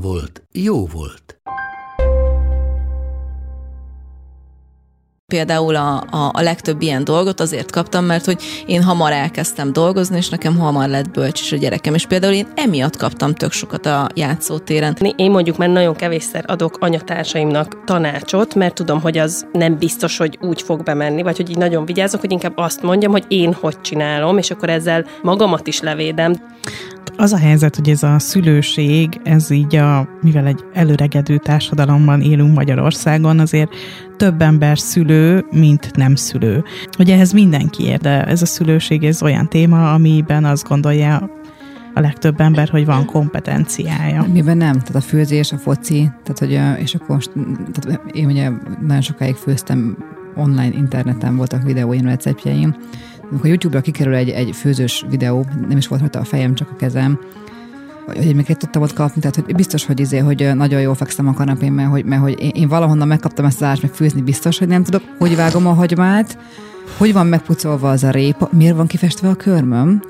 volt, jó volt. Például a, a, a legtöbb ilyen dolgot azért kaptam, mert hogy én hamar elkezdtem dolgozni, és nekem hamar lett bölcs is a gyerekem, és például én emiatt kaptam tök sokat a játszótéren. Én mondjuk már nagyon kevésszer adok anyatársaimnak tanácsot, mert tudom, hogy az nem biztos, hogy úgy fog bemenni, vagy hogy így nagyon vigyázok, hogy inkább azt mondjam, hogy én hogy csinálom, és akkor ezzel magamat is levédem. Az a helyzet, hogy ez a szülőség, ez így a, mivel egy előregedő társadalomban élünk Magyarországon, azért több ember szülő, mint nem szülő. Ugye ehhez mindenki ér, de ez a szülőség ez olyan téma, amiben azt gondolja a legtöbb ember, hogy van kompetenciája. Miben nem, tehát a főzés, a foci, tehát hogy, és akkor most, tehát én ugye nagyon sokáig főztem online, interneten voltak videóim, receptjeim, amikor YouTube-ra kikerül egy, egy főzős videó, nem is volt rajta a fejem, csak a kezem, hogy még egy tudtam ott kapni, tehát hogy biztos, hogy izé, hogy nagyon jól fekszem a kanapén, mert hogy, mert hogy én, én valahonnan megkaptam ezt az állást, meg főzni biztos, hogy nem tudok, hogy vágom a hagymát, hogy van megpucolva az a répa, miért van kifestve a körmöm,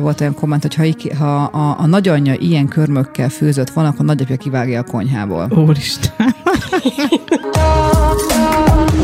volt olyan komment, hogy ha, ha a, a nagyanyja ilyen körmökkel főzött van, akkor nagyapja kivágja a konyhából. Úristen!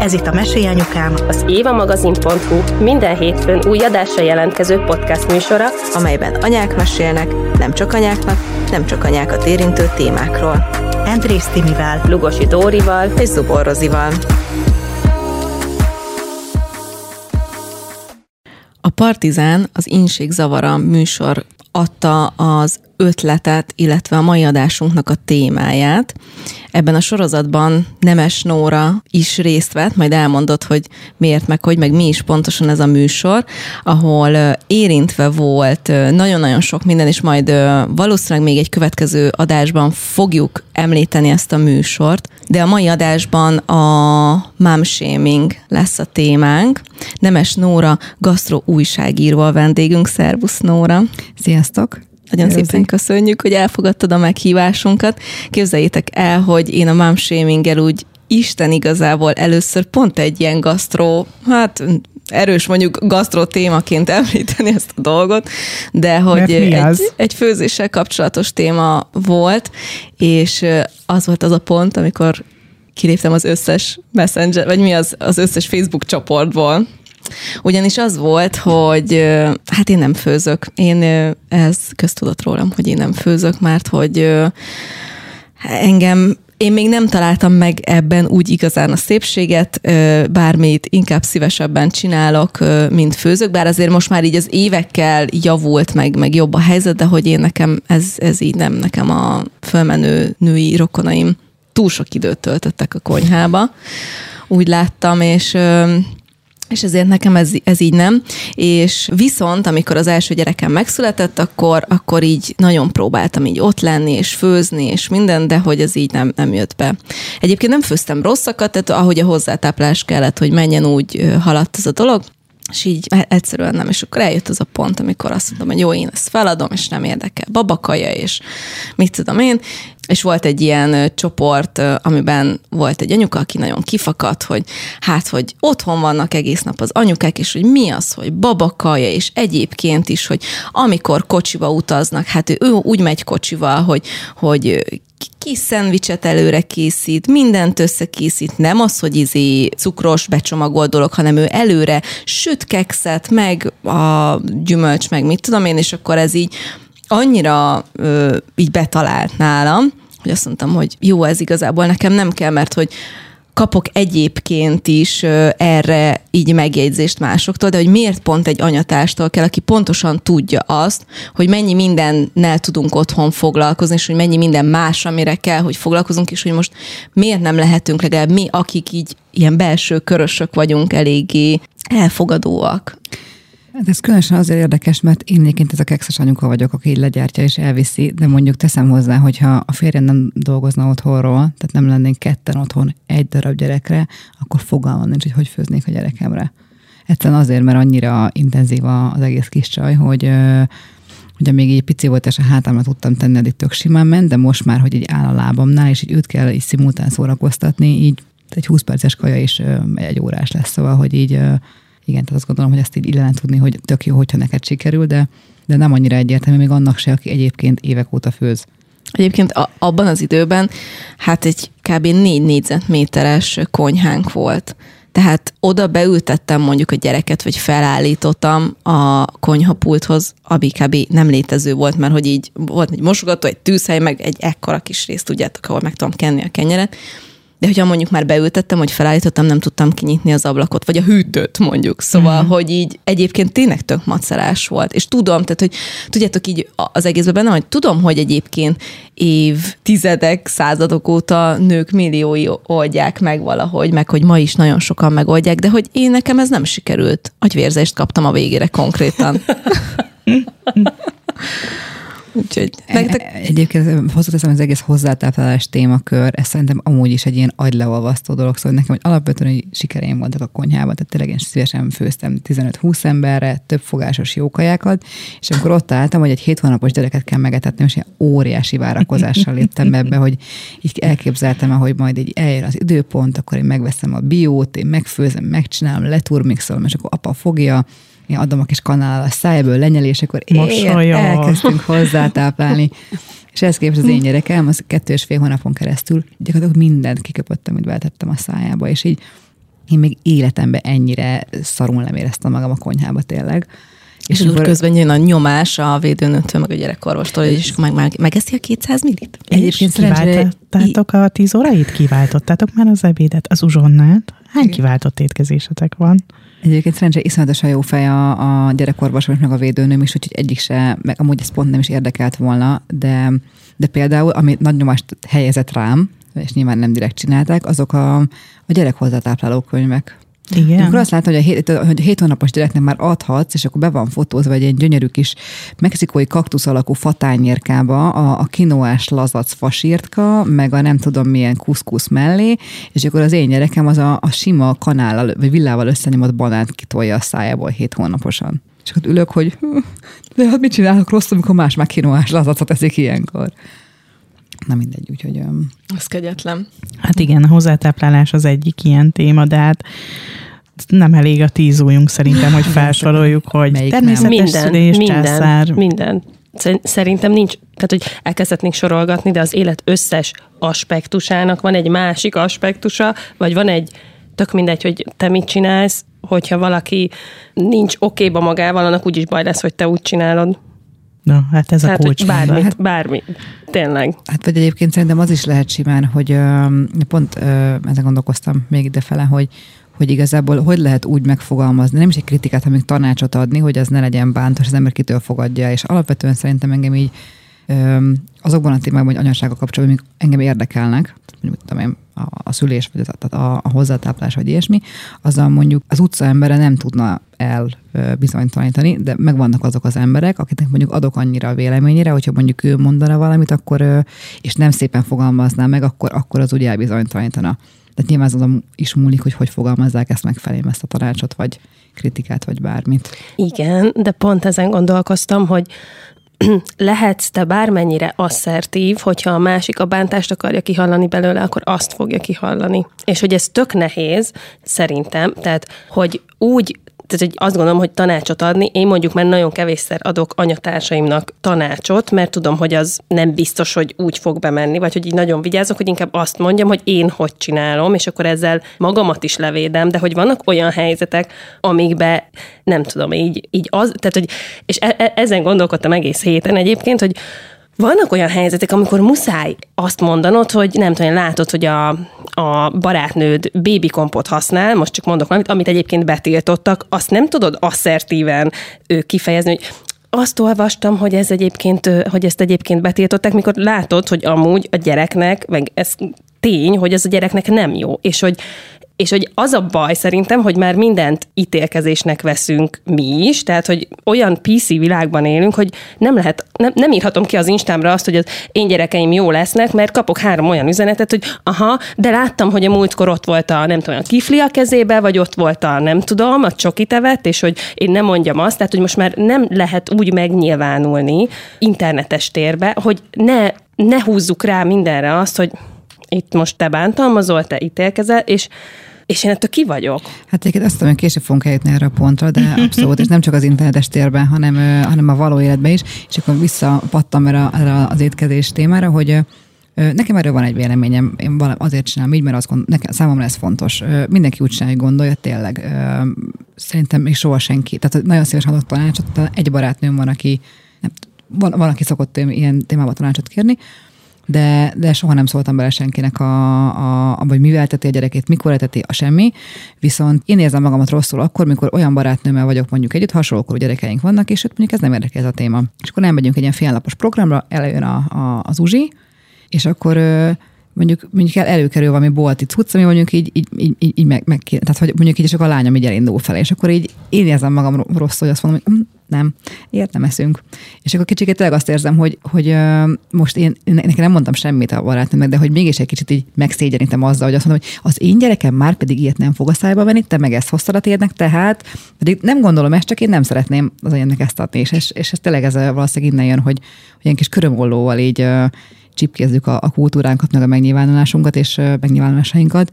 Ez itt a Mesélyanyukám, az évamagazin.hu minden hétfőn új adásra jelentkező podcast műsora, amelyben anyák mesélnek, nem csak anyáknak, nem csak anyákat érintő témákról. Andrész Timivel, Lugosi Dórival és Zubor Rozival. A Partizán az Inség Zavara műsor adta az ötletet, illetve a mai adásunknak a témáját. Ebben a sorozatban Nemes Nóra is részt vett, majd elmondott, hogy miért, meg hogy, meg mi is pontosan ez a műsor, ahol érintve volt nagyon-nagyon sok minden, és majd valószínűleg még egy következő adásban fogjuk említeni ezt a műsort, de a mai adásban a mom shaming lesz a témánk. Nemes Nóra, gasztro újságíró a vendégünk. Szervusz Nóra! Sziasztok! Nagyon Érzi. szépen köszönjük, hogy elfogadtad a meghívásunkat. Képzeljétek el, hogy én a mom shaming úgy Isten igazából először pont egy ilyen gasztró, hát erős mondjuk gasztró témaként említeni ezt a dolgot, de hogy egy, egy főzéssel kapcsolatos téma volt, és az volt az a pont, amikor kiléptem az összes messenger, vagy mi az, az összes Facebook csoportból, ugyanis az volt, hogy hát én nem főzök. Én ez köztudott rólam, hogy én nem főzök, mert hogy engem én még nem találtam meg ebben úgy igazán a szépséget, bármit inkább szívesebben csinálok, mint főzök, bár azért most már így az évekkel javult meg, meg jobb a helyzet, de hogy én nekem ez, ez így nem, nekem a fölmenő női rokonaim túl sok időt töltöttek a konyhába, úgy láttam, és és ezért nekem ez, ez így nem. És viszont, amikor az első gyerekem megszületett, akkor, akkor így nagyon próbáltam így ott lenni, és főzni, és minden, de hogy ez így nem, nem jött be. Egyébként nem főztem rosszakat, tehát ahogy a hozzátáplás kellett, hogy menjen, úgy haladt ez a dolog, és így egyszerűen nem, és akkor eljött az a pont, amikor azt mondom, hogy jó, én ezt feladom, és nem érdekel babakaja, és mit tudom én, és volt egy ilyen csoport, amiben volt egy anyuka, aki nagyon kifakadt, hogy hát, hogy otthon vannak egész nap az anyukák, és hogy mi az, hogy babakaja, és egyébként is, hogy amikor kocsiba utaznak, hát ő úgy megy kocsival, hogy, hogy kis szendvicset előre készít, mindent összekészít, nem az, hogy izé cukros becsomagolt dolog, hanem ő előre süt kekszet, meg a gyümölcs, meg mit tudom én, és akkor ez így annyira ö, így betalált nálam, hogy azt mondtam, hogy jó, ez igazából nekem nem kell, mert hogy kapok egyébként is erre így megjegyzést másoktól, de hogy miért pont egy anyatástól kell, aki pontosan tudja azt, hogy mennyi mindennel tudunk otthon foglalkozni, és hogy mennyi minden más, amire kell, hogy foglalkozunk, és hogy most miért nem lehetünk legalább mi, akik így ilyen belső körösök vagyunk eléggé elfogadóak. Hát ez különösen azért érdekes, mert én egyébként ez a kekszes anyuka vagyok, aki így legyártja és elviszi, de mondjuk teszem hozzá, hogyha a férjem nem dolgozna otthonról, tehát nem lennénk ketten otthon egy darab gyerekre, akkor fogalmam nincs, hogy hogy főznék a gyerekemre. Egyszerűen azért, mert annyira intenzív az egész kis csaj, hogy ugye még így pici volt, és a hátamra tudtam tenni, eddig tök simán ment, de most már, hogy így áll a lábamnál, és így őt kell így szimultán szórakoztatni, így egy 20 perces kaja is egy órás lesz, szóval, hogy így igen, tehát azt gondolom, hogy ezt így illene tudni, hogy tök jó, hogyha neked sikerül, de, de nem annyira egyértelmű még annak se, aki egyébként évek óta főz. Egyébként a, abban az időben hát egy kb. négy négyzetméteres konyhánk volt. Tehát oda beültettem mondjuk a gyereket, vagy felállítottam a konyhapulthoz, ami kb. nem létező volt, mert hogy így volt egy mosogató, egy tűzhely, meg egy ekkora kis rész, tudjátok, ahol meg tudom kenni a kenyeret, de hogyha mondjuk már beültettem, hogy felállítottam, nem tudtam kinyitni az ablakot, vagy a hűtőt mondjuk. Szóval, uh-huh. hogy így egyébként tényleg tök macerás volt. És tudom, tehát, hogy tudjátok így az egészben benne, hogy tudom, hogy egyébként év, tizedek, századok óta nők milliói oldják meg valahogy, meg hogy ma is nagyon sokan megoldják, de hogy én nekem ez nem sikerült. Agyvérzést kaptam a végére konkrétan. Úgyhogy nektek... E, egyébként hozzáteszem az egész hozzátáplálás témakör, ez szerintem amúgy is egy ilyen agyleolvasztó dolog, szóval nekem, hogy alapvetően hogy sikereim voltak a konyhában, tehát tényleg én szívesen főztem 15-20 emberre, több fogásos jókajákat, és amikor ott álltam, hogy egy hét hónapos gyereket kell megetetni, és ilyen óriási várakozással léptem ebbe, hogy így elképzeltem, hogy majd egy eljön az időpont, akkor én megveszem a biót, én megfőzem, megcsinálom, leturmixolom, és akkor apa fogja, én adom a kis kanál a szájból lenyelés, akkor én elkezdtünk hozzátáplálni. És ezt képest az én gyerekem, az kettő és fél hónapon keresztül gyakorlatilag mindent kiköpött, amit beletettem a szájába, és így én még életemben ennyire szarul nem éreztem magam a konyhába tényleg. És, és akkor közben jön a nyomás a védőnőtől, meg a gyerekorvostól, és meg, meg, megeszi a 200 millit. Egyébként kiváltottátok a 10 órait? Kiváltottátok már az ebédet, az uzsonnát? Hány kiváltott étkezésetek van? Egyébként szerencsére iszonyatosan jó fej a, a gyerekorvosom, meg a védőnőm is, úgyhogy egyik se, meg amúgy ez pont nem is érdekelt volna, de, de például, ami nagy nyomást helyezett rám, és nyilván nem direkt csinálták, azok a, a gyerek könyvek. Igen. Amikor azt látom, hogy a, hét, hogy a hét hónapos gyereknek már adhatsz, és akkor be van fotózva egy ilyen gyönyörű kis mexikói kaktusz alakú fatányérkába a, a kinoás lazac fasírtka, meg a nem tudom milyen kuszkusz mellé, és akkor az én gyerekem az a, a sima kanállal, vagy villával összenyomott banánt kitolja a szájából hét hónaposan. És akkor ülök, hogy de hát mit csinálok rosszul, amikor más már kinoás lazacot eszik ilyenkor. Na mindegy, úgyhogy... Az kegyetlen. Hát igen, a hozzátáplálás az egyik ilyen téma, de hát nem elég a tíz ujjunk szerintem, hogy felsoroljuk, hogy Melyik természetes minden, szülés, minden, császár. Minden. Szerintem nincs, tehát hogy elkezdhetnénk sorolgatni, de az élet összes aspektusának van egy másik aspektusa, vagy van egy, tök mindegy, hogy te mit csinálsz, hogyha valaki nincs okéba magával, annak úgyis baj lesz, hogy te úgy csinálod. Na, hát ez hát, a kulcs. Bármit, hát, bármi. Tényleg. Hát vagy egyébként szerintem az is lehet simán, hogy pont ezen gondolkoztam még idefele, hogy hogy igazából hogy lehet úgy megfogalmazni, nem is egy kritikát, hanem tanácsot adni, hogy ez ne legyen bántos, az ember kitől fogadja, és alapvetően szerintem engem így azokban a témákban, hogy anyasága kapcsolatban, amik engem érdekelnek, mondjuk tudom én, a, a szülés, vagy a, a, a hozzátáplás, vagy ilyesmi, azzal mondjuk az utca embere nem tudna el bizonytalanítani, de megvannak azok az emberek, akiknek mondjuk adok annyira a véleményére, hogyha mondjuk ő mondana valamit, akkor, és nem szépen fogalmazná meg, akkor, akkor az ugye elbizonytalanítana. Tehát nyilván azon is múlik, hogy hogy fogalmazzák ezt megfelé, ezt a tanácsot, vagy kritikát, vagy bármit. Igen, de pont ezen gondolkoztam, hogy lehetsz te bármennyire asszertív, hogyha a másik a bántást akarja kihallani belőle, akkor azt fogja kihallani. És hogy ez tök nehéz, szerintem, tehát, hogy úgy tehát hogy azt gondolom, hogy tanácsot adni, én mondjuk már nagyon kevésszer adok anyatársaimnak tanácsot, mert tudom, hogy az nem biztos, hogy úgy fog bemenni, vagy hogy így nagyon vigyázok, hogy inkább azt mondjam, hogy én hogy csinálom, és akkor ezzel magamat is levédem, de hogy vannak olyan helyzetek, amikbe nem tudom, így, így az, tehát hogy, és e- e- ezen gondolkodtam egész héten egyébként, hogy vannak olyan helyzetek, amikor muszáj azt mondanod, hogy nem tudom, látod, hogy a, a barátnőd kompot használ, most csak mondok valamit, amit egyébként betiltottak, azt nem tudod asszertíven kifejezni, hogy azt olvastam, hogy ez egyébként, hogy ezt egyébként betiltották, mikor látod, hogy amúgy a gyereknek, meg ez tény, hogy ez a gyereknek nem jó, és hogy és hogy az a baj szerintem, hogy már mindent ítélkezésnek veszünk mi is, tehát hogy olyan PC világban élünk, hogy nem lehet, nem, nem írhatom ki az Instámra azt, hogy az én gyerekeim jó lesznek, mert kapok három olyan üzenetet, hogy aha, de láttam, hogy a múltkor ott volt a nem tudom, a kifli a kezébe, vagy ott volt a nem tudom, a csoki tevet, és hogy én nem mondjam azt, tehát hogy most már nem lehet úgy megnyilvánulni internetes térbe, hogy ne, ne húzzuk rá mindenre azt, hogy itt most te bántalmazol, te ítélkezel, és és én ettől ki vagyok. Hát egyébként azt tudom, hogy később fogunk eljutni erre a pontra, de abszolút, és nem csak az internetes térben, hanem, hanem a való életben is. És akkor visszapattam erre, erre az étkezés témára, hogy Nekem erről van egy véleményem, én azért csinálom így, mert azt gond, nekem, számomra ez fontos. Mindenki úgy csinálja, hogy gondolja, tényleg. Szerintem még soha senki. Tehát nagyon szívesen adok tanácsot, egy barátnőm van, aki nem, van, van, aki szokott ilyen témában tanácsot kérni, de, de soha nem szóltam bele senkinek, a, a, a, vagy mivel eteti a gyerekét, mikor eteti, a semmi. Viszont én érzem magamat rosszul akkor, mikor olyan barátnőmmel vagyok mondjuk együtt, hasonlókorú gyerekeink vannak, és ott mondjuk ez nem érdekel ez a téma. És akkor nem megyünk egy ilyen félnapos programra, előjön a, a, az Uzsi, és akkor mondjuk, mondjuk el, előkerül valami bolti cucc, ami mondjuk így, így, így, így, meg, meg, tehát hogy mondjuk így, akkor a lányom így elindul fel, és akkor így én érzem magam rosszul, hogy azt mondom, hogy hm, nem, ilyet nem eszünk. És akkor kicsit tényleg azt érzem, hogy, hogy uh, most én, én nekem nem mondtam semmit a barátnőmnek, de hogy mégis egy kicsit így megszégyenítem azzal, hogy azt mondom, hogy az én gyerekem már pedig ilyet nem fog a szájba venni, te meg ezt hoztad a térnek, tehát pedig nem gondolom ezt, csak én nem szeretném az anyának ezt adni, és, és, és ez tényleg ez valószínűleg innen jön, hogy, hogy ilyen kis körömollóval így uh, csipkézzük a, a kultúránkat, meg a megnyilvánulásunkat és megnyilvánulásainkat,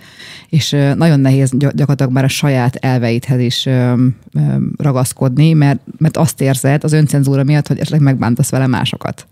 és nagyon nehéz gyakorlatilag már a saját elveidhez is ragaszkodni, mert, mert azt érzed az öncenzúra miatt, hogy esetleg megbántasz vele másokat.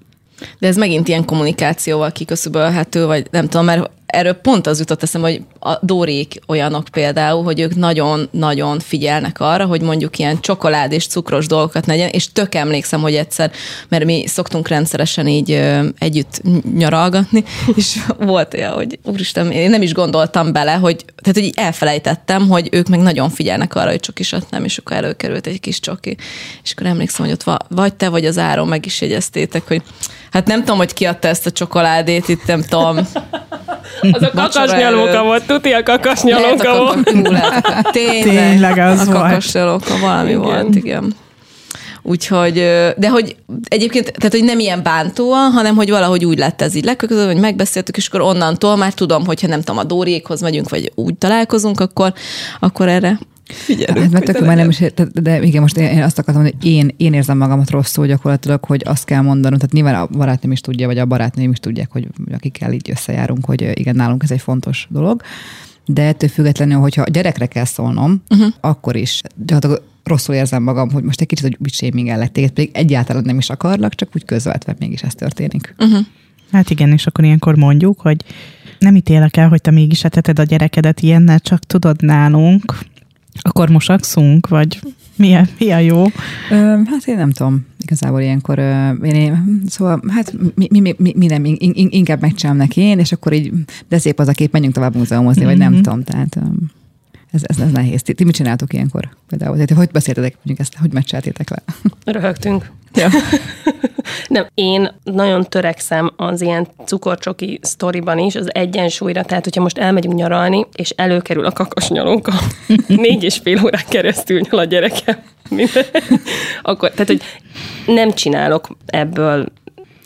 De ez megint ilyen kommunikációval kiköszöbölhető, vagy nem tudom, mert erről pont az jutott eszem, hogy a Dórék olyanok például, hogy ők nagyon-nagyon figyelnek arra, hogy mondjuk ilyen csokolád és cukros dolgokat legyen, és tök emlékszem, hogy egyszer, mert mi szoktunk rendszeresen így ö, együtt nyaralgatni, és volt olyan, hogy úristen, én nem is gondoltam bele, hogy, tehát hogy elfelejtettem, hogy ők meg nagyon figyelnek arra, hogy csokisat nem, és akkor előkerült egy kis csoki. És akkor emlékszem, hogy ott vagy te, vagy az áron meg is jegyeztétek, hogy hát nem tudom, hogy ki adta ezt a csokoládét, itt nem tudom, az a kakasnyalóka volt, tuti a kakasnyalóka volt. Tényleg, Tényleg az a kakasnyalóka valami igen. volt, igen. Úgyhogy, de hogy egyébként, tehát hogy nem ilyen bántóan, hanem hogy valahogy úgy lett ez így legközelebb, hogy megbeszéltük, és akkor onnantól már tudom, hogyha nem tudom, a Dóriékhoz megyünk, vagy úgy találkozunk, akkor, akkor erre Figyelünk, hát, mert tök, már nem is, de igen, most én azt akartam mondani, hogy én, én érzem magamat rosszul gyakorlatilag, hogy azt kell mondanom, tehát nyilván a barátnőm is tudja, vagy a barátnőim is tudják, hogy akikkel így összejárunk, hogy igen, nálunk ez egy fontos dolog. De ettől függetlenül, hogyha a gyerekre kell szólnom, uh-huh. akkor is gyakorlatilag rosszul érzem magam, hogy most egy kicsit hogy shaming lett téged, pedig egyáltalán nem is akarlak, csak úgy közvetve mégis ez történik. Uh-huh. Hát igen, és akkor ilyenkor mondjuk, hogy nem ítélek el, hogy te mégis eteted a gyerekedet ilyennel, csak tudod nálunk, akkor mosakszunk, vagy mi a, mi a jó? Ö, hát én nem tudom, igazából ilyenkor, ö, én, én, szóval hát mi, mi, mi, mi nem, in, in, inkább megcsinálom neki én, és akkor így, de szép az a kép, menjünk tovább múzeumozni, mm-hmm. vagy nem mhm. tudom, tehát ez, ez, ez nehéz. Ti, ti mit csináltok ilyenkor? Például, tehát, hogy beszéltetek mondjuk ezt, hogy meccseltétek le? Röhögtünk. Ja. Nem, én nagyon törekszem az ilyen cukorcsoki sztoriban is, az egyensúlyra, tehát hogyha most elmegyünk nyaralni, és előkerül a kakas nyalóka, négy és fél órán keresztül nyal a gyerekem, akkor, tehát, hogy nem csinálok ebből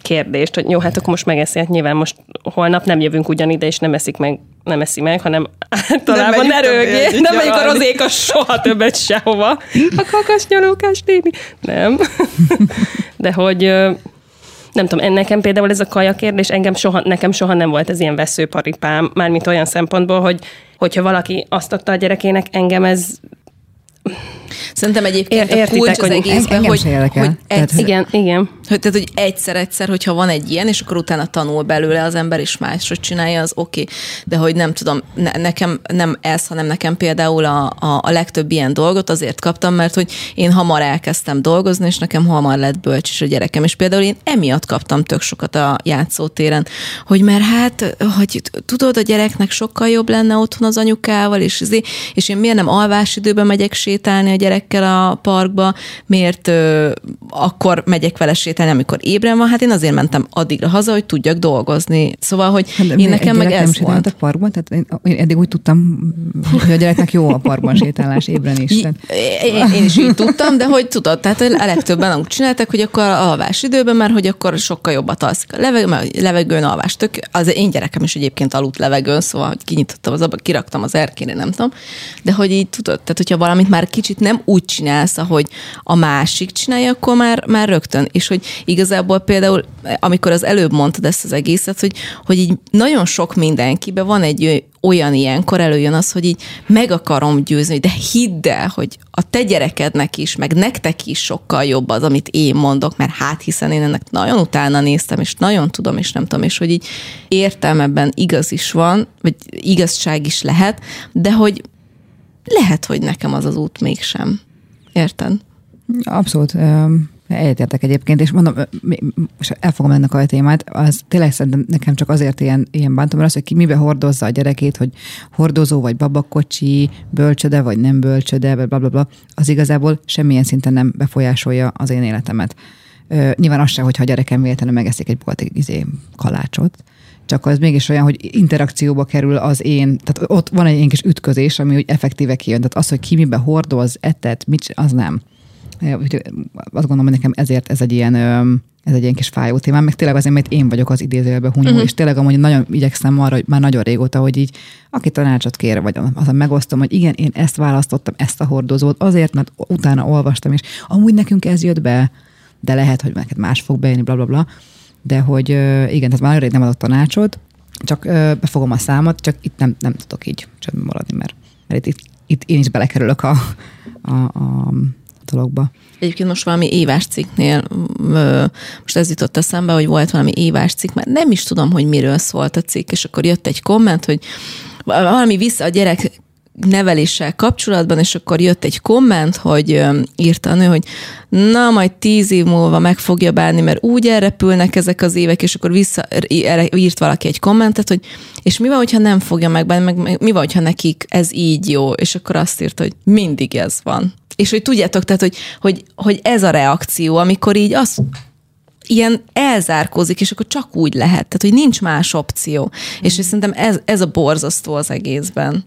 kérdést, hogy jó, hát akkor most megeszi, hát nyilván most holnap nem jövünk ugyanide, és nem eszik meg, nem eszi meg, hanem általában ne rögjél, nem megyünk a rozéka soha többet sehova. A kakas nyalókás néni. Nem. De hogy nem tudom, nekem például ez a kaja kérdés, engem soha, nekem soha nem volt ez ilyen veszőparipám, mármint olyan szempontból, hogy hogyha valaki azt adta a gyerekének, engem ez Szerintem egyébként Ér- a kulcs az egészben, hogy, hogy Tehát- egy, Igen, igen. hogy, tehát, hogy egyszer-egyszer, hogyha van egy ilyen, és akkor utána tanul belőle az ember, és máshogy csinálja, az oké. Okay. De hogy nem tudom, ne, nekem nem ez, hanem nekem például a, a, a legtöbb ilyen dolgot azért kaptam, mert hogy én hamar elkezdtem dolgozni, és nekem hamar lett bölcs is a gyerekem. És például én emiatt kaptam tök sokat a játszótéren, hogy mert hát, hogy tudod, a gyereknek sokkal jobb lenne otthon az anyukával, és, izé- és én miért nem alvás időben megyek sétálni a gyerekkel a parkba, miért ö, akkor megyek vele sétálni, amikor ébren van, hát én azért mentem addigra haza, hogy tudjak dolgozni. Szóval, hogy Hát, én nekem meg nem ez sétált volt. a parkban? Tehát én, én eddig úgy tudtam, hogy a gyereknek jó a parkban sétálás ébren is. Én, én is így tudtam, de hogy tudod, tehát a legtöbben úgy csináltak, hogy akkor a alvás időben, mert hogy akkor sokkal jobbat alszik a levegő, levegőn alvás tök. Az én gyerekem is egyébként aludt levegőn, szóval hogy kinyitottam az abba, kiraktam az erkére, nem tudom. De hogy így tudod, tehát hogyha valamit már kicsit nem úgy csinálsz, ahogy a másik csinálja, akkor már, már rögtön. És hogy igazából például, amikor az előbb mondtad ezt az egészet, hogy, hogy így nagyon sok mindenkibe van egy olyan ilyenkor előjön az, hogy így meg akarom győzni, de hidd el, hogy a te gyerekednek is, meg nektek is sokkal jobb az, amit én mondok, mert hát hiszen én ennek nagyon utána néztem, és nagyon tudom, és nem tudom, és hogy így értelmebben igaz is van, vagy igazság is lehet, de hogy lehet, hogy nekem az az út mégsem. Érted? abszolút. Egyetértek egyébként, és mondom, most elfogom ennek a témát, az tényleg szerintem nekem csak azért ilyen, ilyen bántom, mert az, hogy ki mibe hordozza a gyerekét, hogy hordozó, vagy babakocsi, bölcsöde, vagy nem bölcsöde, bla, bla, bla, az igazából semmilyen szinten nem befolyásolja az én életemet. Ö, nyilván az se, hogyha a gyerekem véletlenül megeszik egy bolti izé, kalácsot, csak az mégis olyan, hogy interakcióba kerül az én, tehát ott van egy ilyen kis ütközés, ami úgy effektíve kijön. Tehát az, hogy ki mibe hordoz, etet, mit, az nem. Úgyhogy azt gondolom, hogy nekem ezért ez egy ilyen, ez egy ilyen kis fájó témám, meg tényleg azért, mert én vagyok az idézőjelben hunyó, uh-huh. és tényleg amúgy nagyon igyekszem arra, hogy már nagyon régóta, hogy így, aki tanácsot kér, vagy azon megosztom, hogy igen, én ezt választottam, ezt a hordozót, azért, mert utána olvastam, és amúgy nekünk ez jött be, de lehet, hogy neked más fog bejönni, bla, bla, bla. De hogy igen, tehát már rég nem adott tanácsot, csak befogom a számot, csak itt nem, nem tudok így csöndben maradni, mert, mert itt, itt én is belekerülök a, a, a dologba. Egyébként most valami évás cikknél, most ez jutott eszembe, hogy volt valami évás cikk, mert nem is tudom, hogy miről szólt a cikk, és akkor jött egy komment, hogy valami vissza a gyerek neveléssel kapcsolatban, és akkor jött egy komment, hogy írta a nő, hogy na, majd tíz év múlva meg fogja bánni, mert úgy elrepülnek ezek az évek, és akkor vissza, írt valaki egy kommentet, hogy és mi van, hogyha nem fogja megbánni, meg, meg mi van, hogyha nekik ez így jó, és akkor azt írta, hogy mindig ez van. És hogy tudjátok, tehát, hogy, hogy, hogy ez a reakció, amikor így az ilyen elzárkózik, és akkor csak úgy lehet. Tehát, hogy nincs más opció. És hogy szerintem ez, ez a borzasztó az egészben.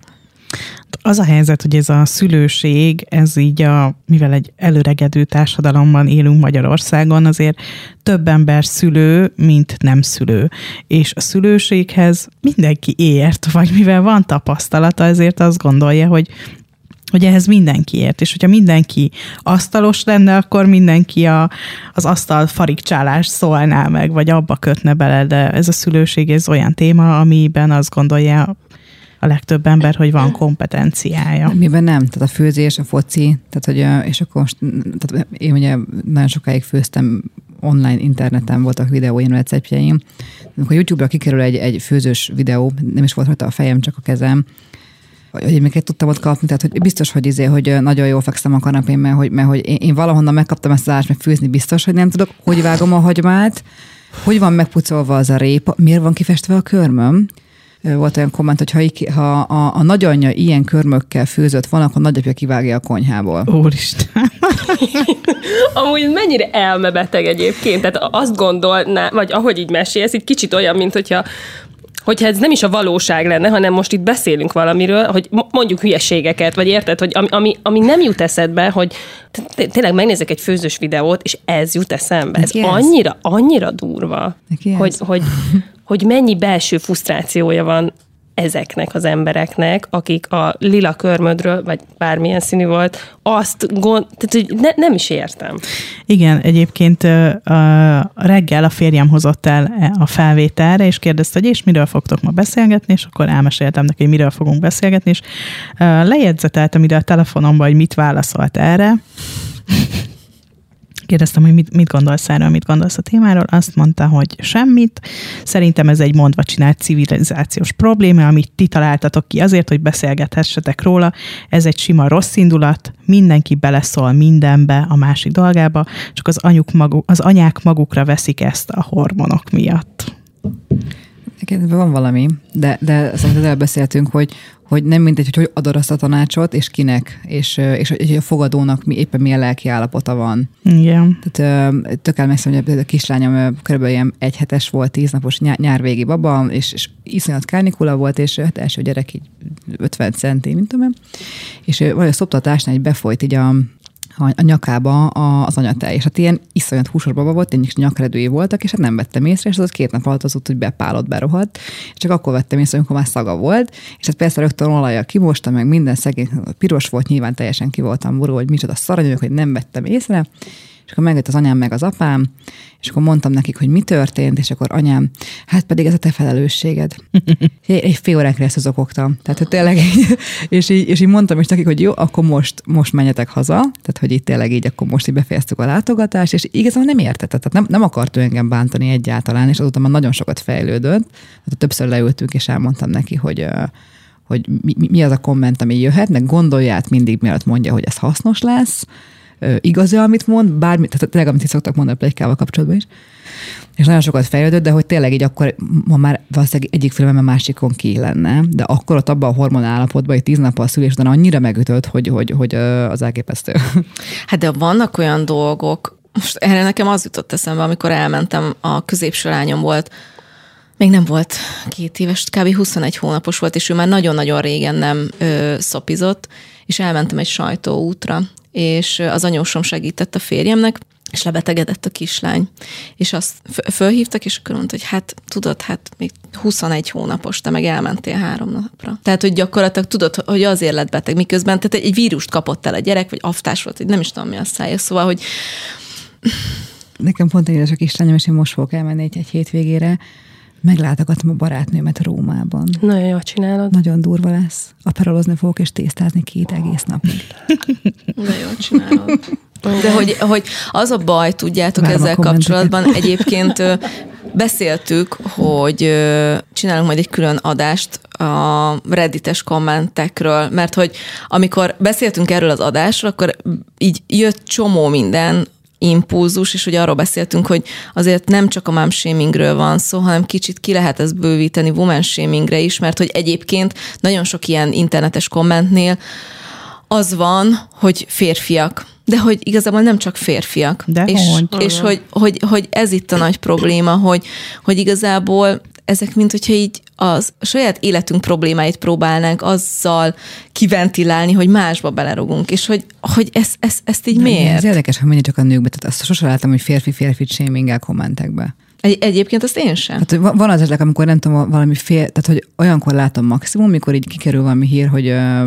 Az a helyzet, hogy ez a szülőség, ez így a, mivel egy előregedő társadalomban élünk Magyarországon, azért több ember szülő, mint nem szülő. És a szülőséghez mindenki ért, vagy mivel van tapasztalata, ezért azt gondolja, hogy hogy ehhez mindenki ért, és hogyha mindenki asztalos lenne, akkor mindenki a, az asztal farigcsálás szólná meg, vagy abba kötne bele, de ez a szülőség, ez olyan téma, amiben azt gondolja a legtöbb ember, hogy van kompetenciája. Miben nem, tehát a főzés, a foci, tehát hogy, és akkor most, tehát én ugye nagyon sokáig főztem online interneten voltak videóim, receptjeim. Amikor YouTube-ra kikerül egy, egy főzős videó, nem is volt rajta a fejem, csak a kezem, hogy én miket tudtam ott kapni, tehát hogy biztos, hogy izé, hogy nagyon jól fekszem a kanapén, mert hogy, mert hogy én, én valahonnan megkaptam ezt az állást, meg főzni biztos, hogy nem tudok, hogy vágom a hagymát, hogy van megpucolva az a répa, miért van kifestve a körmöm, volt olyan komment, hogy ha, ha a, a nagyanyja ilyen körmökkel főzött van, akkor nagyapja kivágja a konyhából. Úristen. Amúgy mennyire elmebeteg egyébként, tehát azt gondolná, vagy ahogy így mesélsz, így kicsit olyan, mint hogyha hogyha ez nem is a valóság lenne, hanem most itt beszélünk valamiről, hogy mo- mondjuk hülyeségeket, vagy érted, hogy ami, ami, ami nem jut eszedbe, hogy tényleg megnézek egy főzős videót, és ez jut eszembe. Ez annyira, annyira durva, hogy, hogy, hogy mennyi belső frusztrációja van ezeknek az embereknek, akik a lila körmödről, vagy bármilyen színű volt, azt gond, tehát hogy ne, nem is értem. Igen, egyébként a reggel a férjem hozott el a felvételre, és kérdezte, hogy és miről fogtok ma beszélgetni, és akkor elmeséltem neki, hogy miről fogunk beszélgetni, és lejegyzeteltem ide a telefonomba, hogy mit válaszolt erre, Kérdeztem, hogy mit, mit gondolsz erről, mit gondolsz a témáról. Azt mondta, hogy semmit. Szerintem ez egy mondva csinált civilizációs probléma, amit ti találtatok ki azért, hogy beszélgethessetek róla. Ez egy sima rossz indulat, mindenki beleszól mindenbe a másik dolgába, csak az, anyuk magu, az anyák magukra veszik ezt a hormonok miatt. Van valami, de, de szerintem beszéltünk, hogy hogy nem mindegy, hogy hogy adod azt a tanácsot, és kinek, és, és hogy a fogadónak mi, éppen milyen lelki állapota van. Igen. Tehát tök elmeszem, hogy a kislányom körülbelül ilyen egyhetes volt, tíz napos nyár, nyárvégi baba, és, és iszonyat kárnikula volt, és hát első gyerek így 50 centi, mint tudom és valahogy a szoptatásnál egy befolyt így a, a nyakába az anyatej, és hát ilyen iszonyat húsos baba volt, tényleg nyakredői voltak, és hát nem vettem észre, és az két nap alatt az úgy, hogy bepálott, berohadt, és csak akkor vettem észre, amikor már szaga volt, és hát persze rögtön olajjal kimostam, meg minden szegény, piros volt, nyilván teljesen ki voltam burul, hogy micsoda szaranyok, hogy nem vettem észre, és akkor megjött az anyám meg az apám, és akkor mondtam nekik, hogy mi történt, és akkor anyám, hát pedig ez a te felelősséged. egy fél órán keresztül zokogtam. Tehát, hogy tényleg így, és így, és így mondtam is nekik, hogy jó, akkor most, most menjetek haza, tehát, hogy itt tényleg így, akkor most így befejeztük a látogatást, és igazából nem értette, tehát nem, nem akart ő engem bántani egyáltalán, és azóta már nagyon sokat fejlődött. Tehát többször leültünk, és elmondtam neki, hogy hogy mi, mi az a komment, ami jöhet, meg gondolját mindig, mielőtt mondja, hogy ez hasznos lesz, igaz amit mond, bármi, tehát tényleg, amit szoktak mondani a plegykával kapcsolatban is. És nagyon sokat fejlődött, de hogy tényleg így akkor ma már valószínűleg egyik filmem a másikon ki lenne, de akkor ott abban a hormon állapotban, hogy tíz nappal szülés után annyira megütött, hogy, hogy, hogy az elképesztő. Hát de vannak olyan dolgok, most erre nekem az jutott eszembe, amikor elmentem, a középső lányom volt, még nem volt két éves, kb. 21 hónapos volt, és ő már nagyon-nagyon régen nem ö, szopizott, és elmentem egy sajtóútra, és az anyósom segített a férjemnek, és lebetegedett a kislány. És azt fölhívtak, és akkor mondta, hogy hát tudod, hát még 21 hónapos, te meg elmentél három napra. Tehát, hogy gyakorlatilag tudod, hogy azért lett beteg, miközben tehát egy vírust kapott el a gyerek, vagy aftás volt, nem is tudom mi a szája. Szóval, hogy Nekem pont egy a kislányom, és én most fogok elmenni egy, egy hétvégére, Meglátogatom a barátnőmet Rómában. Nagyon jól csinálod. Nagyon durva lesz. Aperolozni fogok és tésztázni két egész napig. De jól csinálod. De hogy, hogy az a baj, tudjátok Várom ezzel kapcsolatban, egyébként beszéltük, hogy csinálunk majd egy külön adást a reddites kommentekről, mert hogy amikor beszéltünk erről az adásról, akkor így jött csomó minden, impulzus, és hogy arról beszéltünk, hogy azért nem csak a mom shamingről van szó, hanem kicsit ki lehet ezt bővíteni woman shamingre is, mert hogy egyébként nagyon sok ilyen internetes kommentnél az van, hogy férfiak de hogy igazából nem csak férfiak. De és, hogy? és hogy, hogy, hogy, ez itt a nagy probléma, hogy, hogy igazából ezek, mint hogyha így az saját életünk problémáit próbálnánk azzal kiventilálni, hogy másba belerogunk, és hogy, hogy ezt, ezt, ezt így De miért? Ez érdekes, hogy mindig csak a nőkbe, tehát azt sosem láttam, hogy férfi-férfi shaming kommentekbe. Egy, egyébként azt én sem. Hát, van az esetleg, amikor nem tudom, valami fél, tehát hogy olyankor látom maximum, mikor így kikerül valami hír, hogy ö,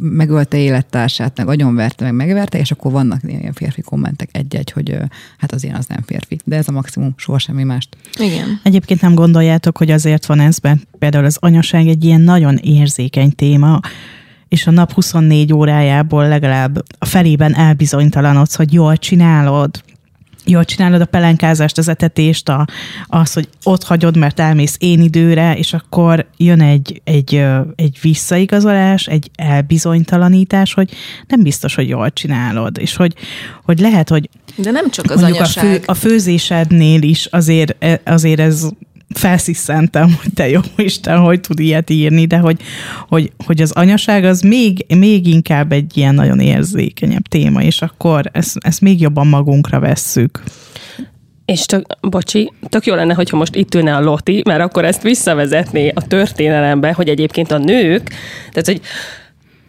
megölte élettársát, meg agyonverte, meg megverte, és akkor vannak ilyen férfi kommentek egy-egy, hogy ö, hát az ilyen az nem férfi. De ez a maximum, soha semmi mást. Igen. Egyébként nem gondoljátok, hogy azért van ez, mert például az anyaság egy ilyen nagyon érzékeny téma, és a nap 24 órájából legalább a felében elbizonytalanodsz, hogy jól csinálod, jól csinálod a pelenkázást, az etetést, a, az, hogy ott hagyod, mert elmész én időre, és akkor jön egy, egy, egy visszaigazolás, egy elbizonytalanítás, hogy nem biztos, hogy jól csinálod, és hogy, hogy lehet, hogy de nem csak az anyaság. A, fő, a főzésednél is azért, e, azért ez felsziszentem, hogy te jó Isten, hogy tud ilyet írni, de hogy, hogy, hogy az anyaság az még, még inkább egy ilyen nagyon érzékenyebb téma, és akkor ezt, ezt még jobban magunkra vesszük. És tök, bocsi, tök jó lenne, hogyha most itt ülne a Loti, mert akkor ezt visszavezetné a történelembe, hogy egyébként a nők, tehát hogy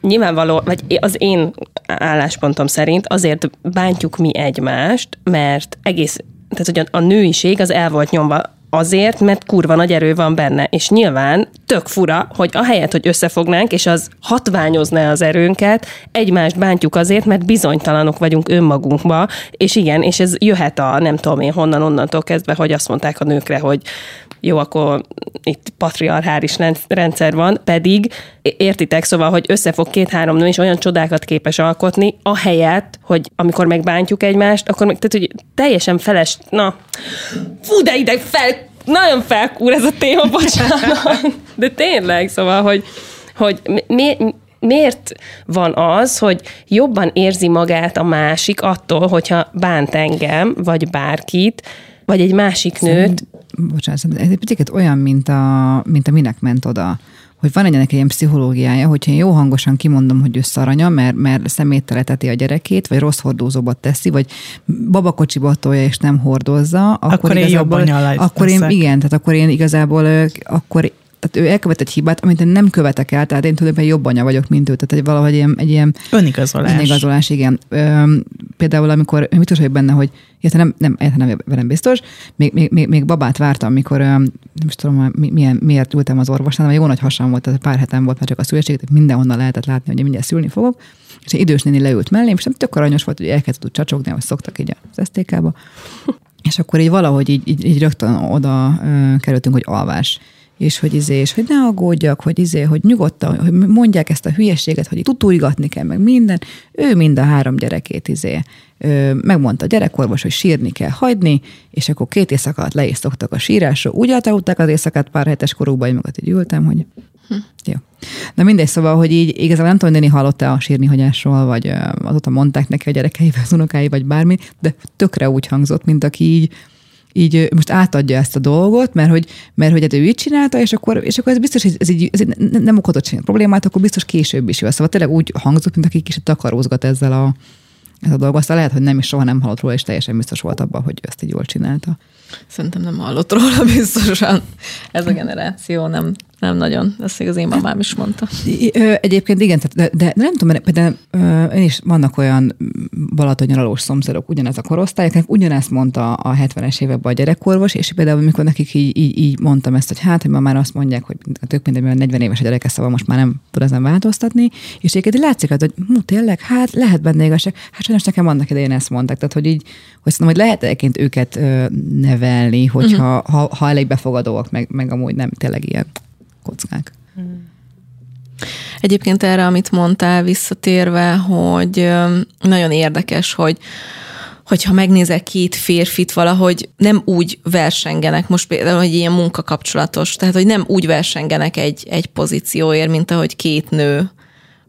nyilvánvaló, vagy az én álláspontom szerint azért bántjuk mi egymást, mert egész, tehát hogy a, a nőiség az el volt nyomva azért, mert kurva nagy erő van benne. És nyilván tök fura, hogy ahelyett, hogy összefognánk, és az hatványozná az erőnket, egymást bántjuk azért, mert bizonytalanok vagyunk önmagunkba, és igen, és ez jöhet a nem tudom én honnan, onnantól kezdve, hogy azt mondták a nőkre, hogy jó, akkor itt patriarchális rendszer van, pedig értitek, szóval, hogy összefog két-három nő, és olyan csodákat képes alkotni, ahelyett, hogy amikor megbántjuk egymást, akkor meg, tehát, hogy teljesen feles, na, fú, de ide fel, nagyon felkúr ez a téma, bocsánat. De tényleg, szóval, hogy, hogy mi, miért van az, hogy jobban érzi magát a másik attól, hogyha bánt engem, vagy bárkit, vagy egy másik nőt, bocsánat, ez egy picit olyan, mint a, mint a minek ment oda hogy van egy ilyen pszichológiája, hogyha én jó hangosan kimondom, hogy ő szaranya, mert, mert szemétteleteti a gyerekét, vagy rossz hordózóba teszi, vagy babakocsiba tolja és nem hordozza, akkor, akkor én jobban Akkor én, igen, tehát akkor én igazából akkor tehát ő elkövet egy hibát, amit én nem követek el, tehát én tulajdonképpen jobb anya vagyok, mint ő. Tehát egy valahogy ilyen, egy ilyen önigazolás. Önigazolás, igen. Ö, például amikor, biztos vagyok benne, hogy érte nem, nem, érte nem velem biztos, még, még, még, babát vártam, amikor nem is tudom, milyen, miért ültem az orvosnál, mert jó nagy hasam volt, tehát pár hetem volt már csak a születség, mindenhonnan lehetett látni, hogy mindjárt szülni fogok, és egy idős néni leült mellém, és nem tök aranyos volt, hogy elkezdett csacsogni, ahogy szoktak így az STK-ba. És akkor így valahogy így, így, így rögtön oda kerültünk, hogy alvás és hogy izé, és hogy ne aggódjak, hogy izé, hogy nyugodtan, hogy mondják ezt a hülyeséget, hogy tutújgatni kell, meg minden. Ő mind a három gyerekét izé, megmondta a gyerekorvos, hogy sírni kell hagyni, és akkor két éjszaka alatt le is szoktak a sírásra. Úgy aludták az éjszakát pár hetes korukban, hogy magat így ültem, hogy hm. jó. De mindegy, szóval, hogy így igazából nem tudom, hogy hallotta a sírni hagyásról, vagy azóta mondták neki a gyerekei, az unokái, vagy bármi, de tökre úgy hangzott, mint aki így így most átadja ezt a dolgot, mert hogy, mert hogy hát ő így csinálta, és akkor, és akkor ez biztos, hogy ez így, ez így nem okozott semmi problémát, akkor biztos később is jó. Szóval tényleg úgy hangzott, mint aki kicsit takarózgat ezzel a, ez a dolgot. Aztán lehet, hogy nem is soha nem hallott róla, és teljesen biztos volt abban, hogy ezt így jól csinálta. Szerintem nem hallott róla biztosan. Ez a generáció nem, nem nagyon. Ezt az én mamám is mondta. Egyébként igen, de, de, de nem tudom, de én is vannak olyan balatonyaralós szomszédok, ugyanez a korosztály, akik ugyanezt mondta a 70-es években a gyerekorvos, és például amikor nekik így, így, így mondtam ezt, hogy hát, hogy ma már azt mondják, hogy tök mindegy, 40 éves a gyereke, szóval most már nem tud ezen változtatni, és egyébként látszik, hogy hú, tényleg, hát lehet benne igazság. Hát sajnos nekem annak idején ezt mondták, tehát hogy így, hogy szerintem, hogy lehet egyébként őket nevelni, hogyha uh-huh. ha, ha elég befogadóak, meg, meg amúgy nem tényleg ilyen kockák. Egyébként erre, amit mondtál visszatérve, hogy nagyon érdekes, hogy hogyha megnézek két férfit valahogy nem úgy versengenek, most például, hogy ilyen munkakapcsolatos, tehát hogy nem úgy versengenek egy, egy pozícióért, mint ahogy két nő,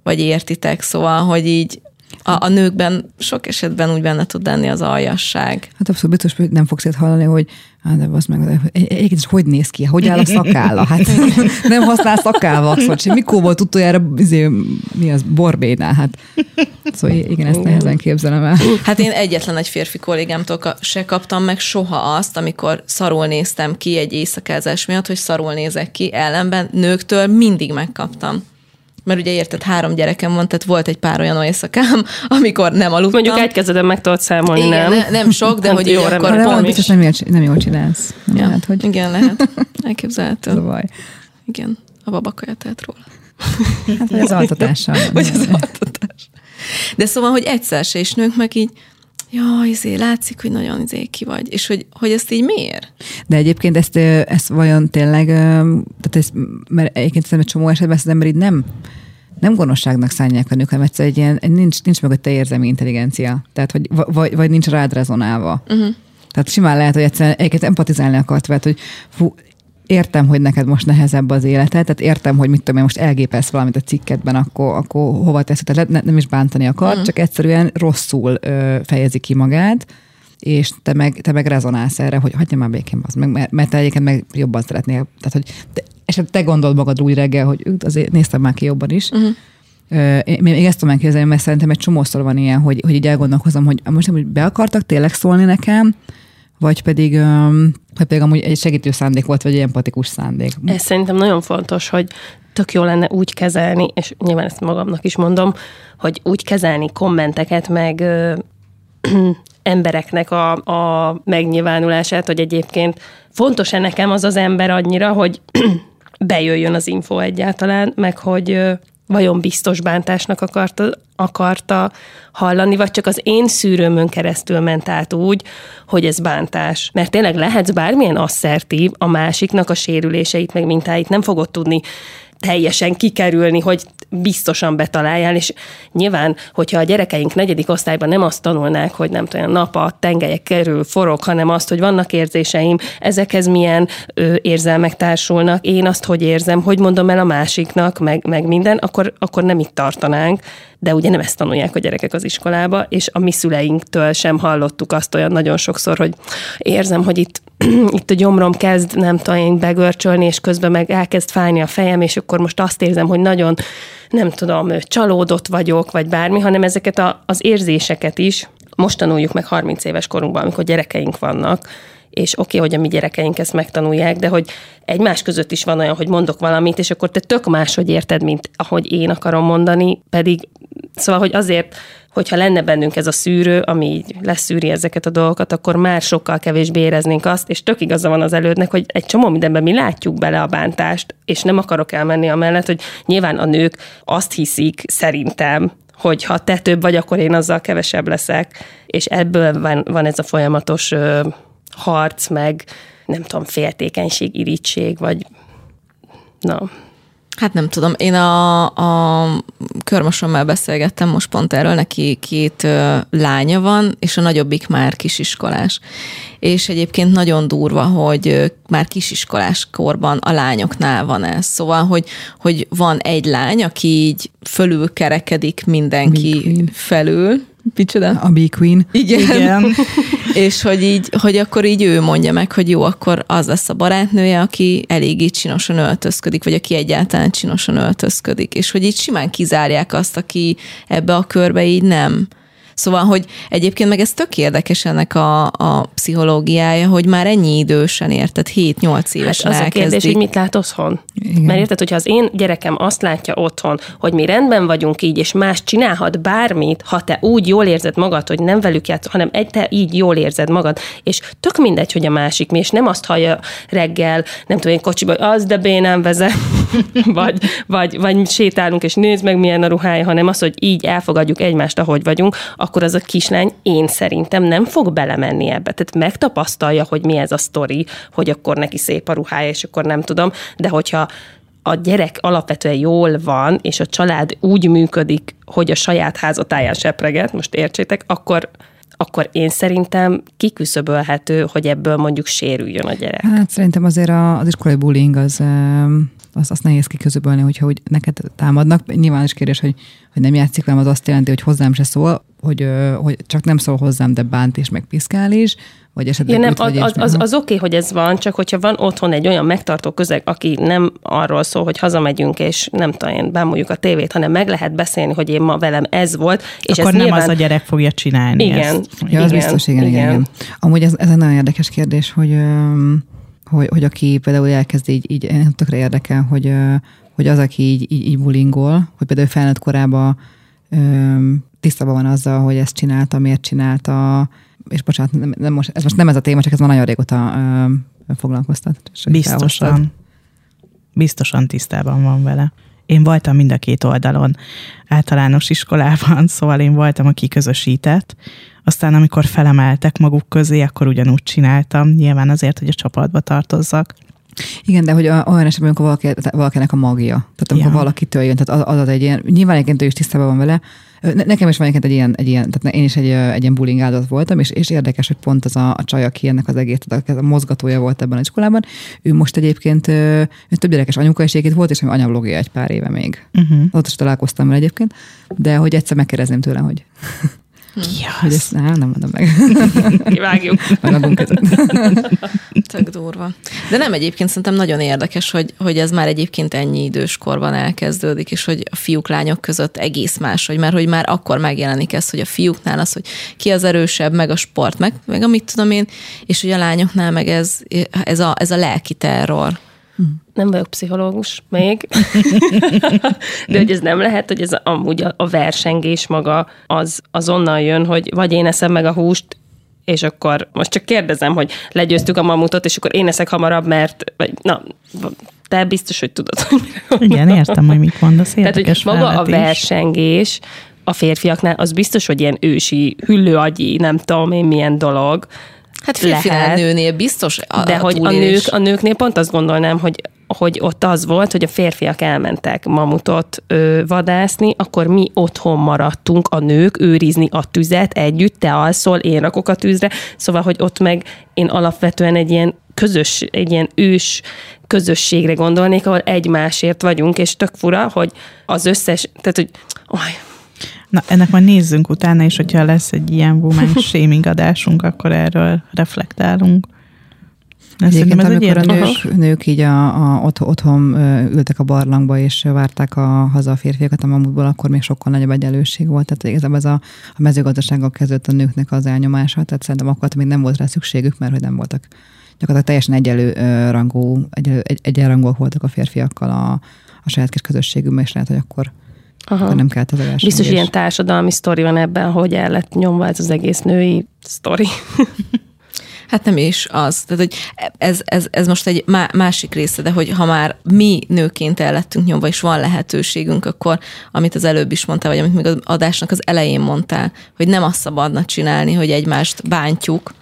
vagy értitek, szóval, hogy így a, a nőkben sok esetben úgy benne tud lenni az aljasság. Hát abszolút biztos, hogy nem fogsz hallani, hogy Hát de az meg, egyébként hogy néz ki, hogy áll a szakálla? Hát nem használ szakálvaxot, sem. Mikor volt utoljára izé, mi az, borbénál? Hát, szóval igen, ezt nehezen képzelem el. Hát én egyetlen egy férfi kollégámtól se kaptam meg soha azt, amikor szarul néztem ki egy éjszakázás miatt, hogy szarul nézek ki, ellenben nőktől mindig megkaptam mert ugye érted, három gyerekem van, tehát volt egy pár olyan éjszakám, amikor nem aludtam. Mondjuk egy kezeden meg tudod számolni, Igen, nem? Ne, nem sok, de hogy jó, akkor pont... Valami biztos nem jól, nem jól csinálsz. Nem ja. lehet, hogy... Igen, lehet. Elképzelhető. Ez a baj. Igen, a babakaja tehet róla. Hát, vagy az altatással. vagy az altatás. De szóval, hogy egyszer se is nők meg így, ja, izé, látszik, hogy nagyon izé ki vagy, és hogy, hogy ezt így miért? De egyébként ezt, ezt vajon tényleg, tehát ez, mert egyébként szerintem egy csomó esetben az ember így nem, nem gonoszságnak szánják a nők, hanem egyszerűen egy ilyen, nincs, nincs mögötte érzelmi intelligencia. Tehát, hogy, vagy, vagy nincs rád rezonálva. Uh-huh. Tehát simán lehet, hogy egyszerűen egyébként empatizálni akart, mert hogy fú, értem, hogy neked most nehezebb az életed, tehát értem, hogy mit tudom én, most elgépelsz valamit a cikketben, akkor, akkor hova teszed, tehát ne, nem is bántani akar, mm. csak egyszerűen rosszul ö, fejezi ki magát, és te meg, te meg rezonálsz erre, hogy hagyja már békén az, meg, mert, mert te egyébként meg jobban szeretnél, tehát hogy te, és te gondold magad úgy reggel, hogy azért néztem már ki jobban is, uh-huh. Én még ezt tudom elképzelni, mert szerintem egy csomószor van ilyen, hogy, hogy így elgondolkozom, hogy most nem, hogy be akartak tényleg szólni nekem, vagy pedig, vagy pedig amúgy egy segítő szándék volt, vagy egy empatikus szándék. Ez szerintem nagyon fontos, hogy tök jó lenne úgy kezelni, és nyilván ezt magamnak is mondom, hogy úgy kezelni kommenteket, meg embereknek a, a megnyilvánulását, hogy egyébként fontos-e nekem az az ember annyira, hogy bejöjjön az info egyáltalán, meg hogy vajon biztos bántásnak akarta, akarta hallani, vagy csak az én szűrőmön keresztül ment át úgy, hogy ez bántás. Mert tényleg lehetsz bármilyen asszertív, a másiknak a sérüléseit, meg mintáit nem fogod tudni teljesen kikerülni, hogy biztosan betaláljál, és nyilván, hogyha a gyerekeink negyedik osztályban nem azt tanulnák, hogy nem tudom, nap a tengelyek kerül forog, hanem azt, hogy vannak érzéseim, ezekhez milyen ö, érzelmek társulnak, én azt hogy érzem, hogy mondom el a másiknak, meg, meg minden, akkor, akkor nem itt tartanánk, de ugye nem ezt tanulják a gyerekek az iskolába, és a mi szüleinktől sem hallottuk azt olyan nagyon sokszor, hogy érzem, hogy itt itt a gyomrom kezd, nem tudom begörcsölni, és közben meg elkezd fájni a fejem, és akkor most azt érzem, hogy nagyon, nem tudom, csalódott vagyok, vagy bármi, hanem ezeket a, az érzéseket is most tanuljuk meg 30 éves korunkban, amikor gyerekeink vannak, és oké, okay, hogy a mi gyerekeink ezt megtanulják, de hogy egymás között is van olyan, hogy mondok valamit, és akkor te tök máshogy érted, mint ahogy én akarom mondani, pedig szóval, hogy azért hogyha lenne bennünk ez a szűrő, ami így leszűri ezeket a dolgokat, akkor már sokkal kevésbé éreznénk azt, és tök igaza van az elődnek, hogy egy csomó mindenben mi látjuk bele a bántást, és nem akarok elmenni amellett, hogy nyilván a nők azt hiszik szerintem, hogy ha te több vagy, akkor én azzal kevesebb leszek, és ebből van, van ez a folyamatos ö, harc, meg nem tudom, féltékenység, irítség, vagy na, Hát nem tudom, én a, a körmosommal beszélgettem most pont erről, neki két ö, lánya van, és a nagyobbik már kisiskolás. És egyébként nagyon durva, hogy ö, már kisiskolás korban a lányoknál van ez. Szóval, hogy, hogy van egy lány, aki így fölül kerekedik mindenki felül, Micsoda? A Bee Queen. Igen. Igen. és hogy így, hogy akkor így ő mondja meg, hogy jó, akkor az lesz a barátnője, aki eléggé csinosan öltözködik, vagy aki egyáltalán csinosan öltözködik. És hogy így simán kizárják azt, aki ebbe a körbe így nem Szóval, hogy egyébként meg ez tök érdekes ennek a, a pszichológiája, hogy már ennyi idősen érted, 7-8 évesen hát az elkezdik. a kérdés, hogy mit lát otthon. Igen. Mert érted, hogyha az én gyerekem azt látja otthon, hogy mi rendben vagyunk így, és más csinálhat bármit, ha te úgy jól érzed magad, hogy nem velük játsz, hanem egy te így jól érzed magad, és tök mindegy, hogy a másik mi, és nem azt hallja reggel, nem tudom, én kocsiba, hogy az de bénám vezet, vagy, vagy, vagy sétálunk, és nézd meg, milyen a ruhája, hanem az, hogy így elfogadjuk egymást, ahogy vagyunk, akkor az a kislány én szerintem nem fog belemenni ebbe. Tehát megtapasztalja, hogy mi ez a sztori, hogy akkor neki szép a ruhája, és akkor nem tudom, de hogyha a gyerek alapvetően jól van, és a család úgy működik, hogy a saját házatáján sepreget, most értsétek, akkor akkor én szerintem kiküszöbölhető, hogy ebből mondjuk sérüljön a gyerek. Hát szerintem azért az iskolai bullying az azt, azt nehéz kiközöbölni, hogyha úgy neked támadnak. Nyilván is kérdés, hogy, hogy nem játszik velem, az azt jelenti, hogy hozzám se szól, hogy, hogy csak nem szól hozzám, de bánt és meg piszkál is, vagy esetleg ja, nem, az, az, az, az oké, okay, hogy ez van, csak hogyha van otthon egy olyan megtartó közeg, aki nem arról szól, hogy hazamegyünk, és nem tudom, bámuljuk a tévét, hanem meg lehet beszélni, hogy én ma velem ez volt. És Akkor ez nem nyilván... az a gyerek fogja csinálni Igen. Ezt. Ja, az igen, biztos, igen, igen. igen. Amúgy ez, ez egy nagyon érdekes kérdés, hogy hogy, hogy aki például elkezd így, így tökre érdekel, hogy, hogy az, aki így, így, így bulingol, hogy például felnőtt korában tisztában van azzal, hogy ezt csinálta, miért csinálta, és bocsánat, nem, nem most, ez most nem ez a téma, csak ez már nagyon régóta ö, foglalkoztat. Biztosan. Biztosan tisztában van vele. Én voltam mind a két oldalon általános iskolában, szóval én voltam a kiközösített, aztán amikor felemeltek maguk közé, akkor ugyanúgy csináltam, nyilván azért, hogy a csapatba tartozzak. Igen, de hogy olyan esetben, amikor valaki, valakinek a magja, tehát amikor ja. valakitől jön, tehát az, az egy ilyen, nyilván egyébként ő is tisztában van vele, Nekem is van egy ilyen, egy ilyen tehát én is egy, egy ilyen bullying áldozat voltam, és, és érdekes, hogy pont az a, a csaj, aki ennek az egész, tehát a mozgatója volt ebben a iskolában, ő most egyébként ő több gyerekes anyuka is volt, és anyavlogja egy pár éve még. Uh-huh. Ott is találkoztam vele egyébként, de hogy egyszer megkérdezném tőle, hogy Yes. Hogy ezt, á, nem mondom meg. Kivágjuk. Magunk Tök durva. De nem egyébként szerintem nagyon érdekes, hogy, hogy ez már egyébként ennyi idős korban elkezdődik, és hogy a fiúk, lányok között egész más, hogy már, hogy már akkor megjelenik ez, hogy a fiúknál az, hogy ki az erősebb, meg a sport, meg, meg amit tudom én, és hogy a lányoknál meg ez, ez, a, ez a lelki terror. Nem vagyok pszichológus még, de hogy ez nem lehet, hogy ez amúgy a, a versengés maga az azonnal jön, hogy vagy én eszem meg a húst, és akkor most csak kérdezem, hogy legyőztük a mamutot, és akkor én eszek hamarabb, mert, vagy, na, te biztos, hogy tudod, hogy Igen, értem, hogy mit mondasz. Tehát, hogy maga a versengés a férfiaknál, az biztos, hogy ilyen ősi, hüllőagyi, nem tudom én milyen dolog. Hát férfinál, Lehet. nőnél biztos a, De hogy a, nők, a nőknél pont azt gondolnám, hogy hogy ott az volt, hogy a férfiak elmentek mamutot ö, vadászni, akkor mi otthon maradtunk, a nők őrizni a tüzet együtt, te alszol, én rakok a tűzre, szóval, hogy ott meg én alapvetően egy ilyen közös, egy ilyen ős közösségre gondolnék, ahol egymásért vagyunk, és tök fura, hogy az összes, tehát, hogy oly, Na, ennek majd nézzünk utána, és hogyha lesz egy ilyen woman shaming adásunk, akkor erről reflektálunk. Egyébként, ez egy amikor a érdekes. nők, nők így a, a, ott, otthon ö, ültek a barlangba, és várták a haza a férfiakat a mamutból, akkor még sokkal nagyobb egyenlőség volt. Tehát igazából ez a, a mezőgazdasággal kezdődött a nőknek az elnyomása, tehát szerintem akkor még nem volt rá szükségük, mert hogy nem voltak gyakorlatilag teljesen egyenlő rangú, egyenlő, egy, egyenrangúak voltak a férfiakkal a, a saját kis közösségükben, és lehet, hogy akkor, aha. nem kellett az a versengés. biztos ilyen társadalmi sztori van ebben, hogy el lett nyomva ez az egész női sztori. Hát nem is az. Tehát, hogy ez, ez, ez most egy má, másik része, de hogy ha már mi nőként el lettünk nyomva, és van lehetőségünk, akkor, amit az előbb is mondtál, vagy amit még az adásnak az elején mondtál, hogy nem azt szabadna csinálni, hogy egymást bántjuk,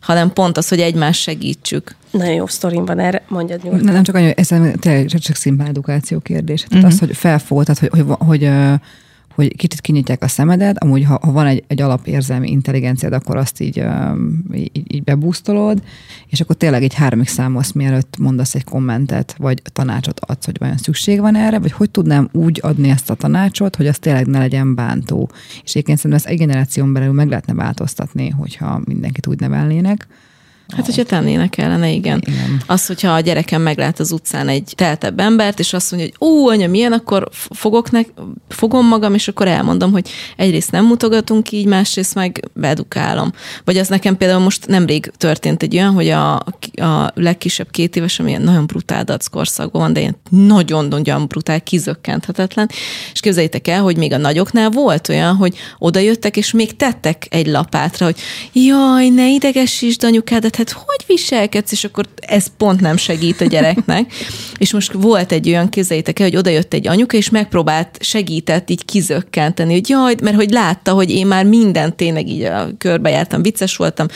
hanem pont az, hogy egymást segítsük. Nagyon jó sztorim van erre, mondjad nyugodtan. Nem, nem csak annyi, ez tényleg csak, szimpán edukáció kérdés. Tehát uh-huh. az, hogy felfogod, tehát, hogy, hogy, hogy, hogy kicsit kinyitják a szemedet, amúgy ha, ha van egy, egy alapérzelmi intelligenciád, akkor azt így, így, így bebúztolod, és akkor tényleg egy háromig számolsz, mielőtt mondasz egy kommentet, vagy tanácsot adsz, hogy vajon szükség van erre, vagy hogy tudnám úgy adni ezt a tanácsot, hogy az tényleg ne legyen bántó. És egyébként szerintem ezt egy generáción belül meg lehetne változtatni, hogyha mindenkit úgy nevelnének. Hát, hogyha tennének ellene, igen. Igen. Az, hogyha a gyerekem meglát az utcán egy teltebb embert, és azt mondja, hogy ú, anya, milyen, akkor fogok nek, fogom magam, és akkor elmondom, hogy egyrészt nem mutogatunk így, másrészt meg bedukálom. Vagy az nekem például most nemrég történt egy olyan, hogy a, a legkisebb két éves, ami ilyen nagyon brutál dac korszakban van, de ilyen nagyon-nagyon brutál, kizökkenthetetlen, és képzeljétek el, hogy még a nagyoknál volt olyan, hogy oda jöttek, és még tettek egy lapátra, hogy jaj, ne idegesítsd anyukádat, hát hogy viselkedsz, és akkor ez pont nem segít a gyereknek. és most volt egy olyan, képzeljétek el, hogy oda jött egy anyuka, és megpróbált, segített így kizökkenteni, hogy jaj, mert hogy látta, hogy én már mindent tényleg így a körbe jártam, vicces voltam,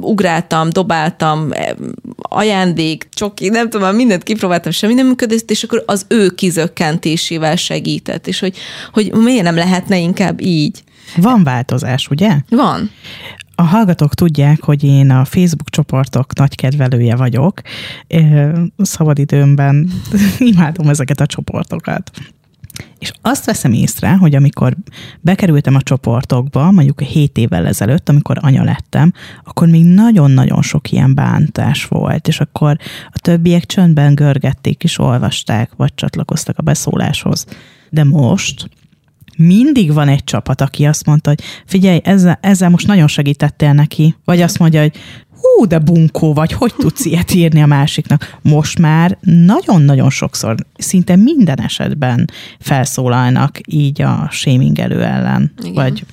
ugráltam, dobáltam, eh, ajándék, csoki, nem tudom, mindent kipróbáltam, semmi nem működött, és akkor az ő kizökkentésével segített, és hogy, hogy miért nem lehetne inkább így. Van változás, ugye? Van. A hallgatók tudják, hogy én a Facebook csoportok nagy kedvelője vagyok. Szabadidőmben imádom ezeket a csoportokat. És azt veszem észre, hogy amikor bekerültem a csoportokba, mondjuk 7 évvel ezelőtt, amikor anya lettem, akkor még nagyon-nagyon sok ilyen bántás volt, és akkor a többiek csöndben görgették és olvasták, vagy csatlakoztak a beszóláshoz. De most mindig van egy csapat, aki azt mondta, hogy figyelj, ezzel, ezzel most nagyon segítettél neki, vagy azt mondja, hogy hú, de bunkó vagy, hogy tudsz ilyet írni a másiknak. Most már nagyon-nagyon sokszor, szinte minden esetben felszólalnak így a shamingelő ellen. Igen. Vagy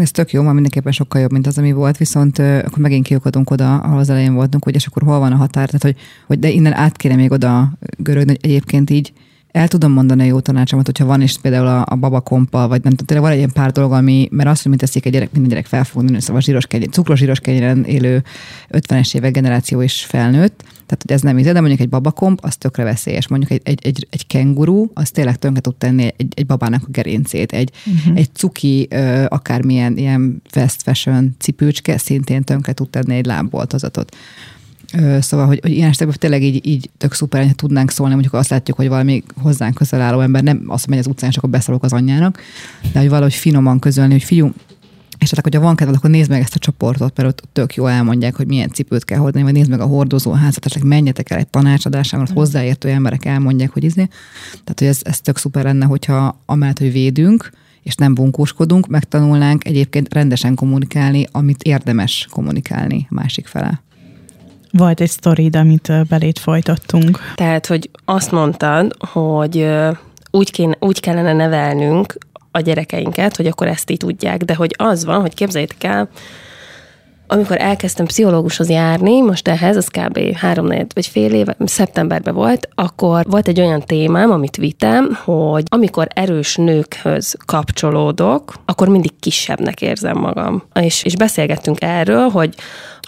Ez tök jó, már mindenképpen sokkal jobb, mint az, ami volt, viszont akkor megint kiukadunk oda, ahol az elején voltunk, hogy és akkor hol van a határ, tehát hogy, hogy de innen át kéne még oda görögni, hogy egyébként így el tudom mondani a jó tanácsomat, hogyha van is például a, a babakomppal, vagy nem tudom, van egy ilyen pár dolog, ami, mert azt, hogy mint teszik egy gyerek, minden gyerek fel fog nőni, szóval zsíros kenyér, cukros zsíros kenyéren élő 50-es évek generáció is felnőtt, tehát hogy ez nem íze, de mondjuk egy babakomp, az tökre veszélyes. Mondjuk egy, egy, egy, egy kenguru, az tényleg tönkre tud tenni egy, egy babának a gerincét. Egy, uh-huh. egy cuki, ö, akármilyen ilyen fast fashion cipőcske szintén tönkre tud tenni egy lábboltozatot. Szóval, hogy, hogy ilyen esetekben tényleg így, így tök szuper, hogy tudnánk szólni, mondjuk azt látjuk, hogy valami hozzánk közel álló ember nem azt megy az utcán, és akkor beszólok az anyjának, de hogy valahogy finoman közölni, hogy figyelj, és hát, hogyha van kedved, akkor nézd meg ezt a csoportot, mert ott tök jó elmondják, hogy milyen cipőt kell hordani, vagy nézd meg a hordozóházat, esetleg menjetek el egy tanácsadásra, mert hozzáértő emberek elmondják, hogy izé. Tehát, hogy ez, ez tök szuper lenne, hogyha amellett, hogy védünk, és nem bunkóskodunk, megtanulnánk egyébként rendesen kommunikálni, amit érdemes kommunikálni másik fele. Volt egy sztorid, amit belét folytattunk. Tehát, hogy azt mondtad, hogy úgy, kéne, úgy kellene nevelnünk a gyerekeinket, hogy akkor ezt így tudják, de hogy az van, hogy képzeljétek el, amikor elkezdtem pszichológushoz járni, most ehhez, az kb. három vagy fél éve, szeptemberben volt, akkor volt egy olyan témám, amit vitem, hogy amikor erős nőkhöz kapcsolódok, akkor mindig kisebbnek érzem magam. És, és beszélgettünk erről, hogy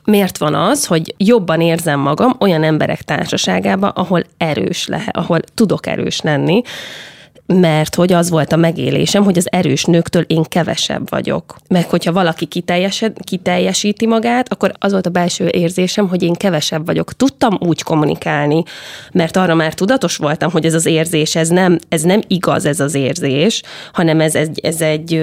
miért van az, hogy jobban érzem magam olyan emberek társaságában, ahol erős lehet, ahol tudok erős lenni, mert hogy az volt a megélésem, hogy az erős nőktől én kevesebb vagyok. Meg hogyha valaki kiteljesíti magát, akkor az volt a belső érzésem, hogy én kevesebb vagyok. Tudtam úgy kommunikálni, mert arra már tudatos voltam, hogy ez az érzés, ez nem, ez nem igaz ez az érzés, hanem ez, ez, ez egy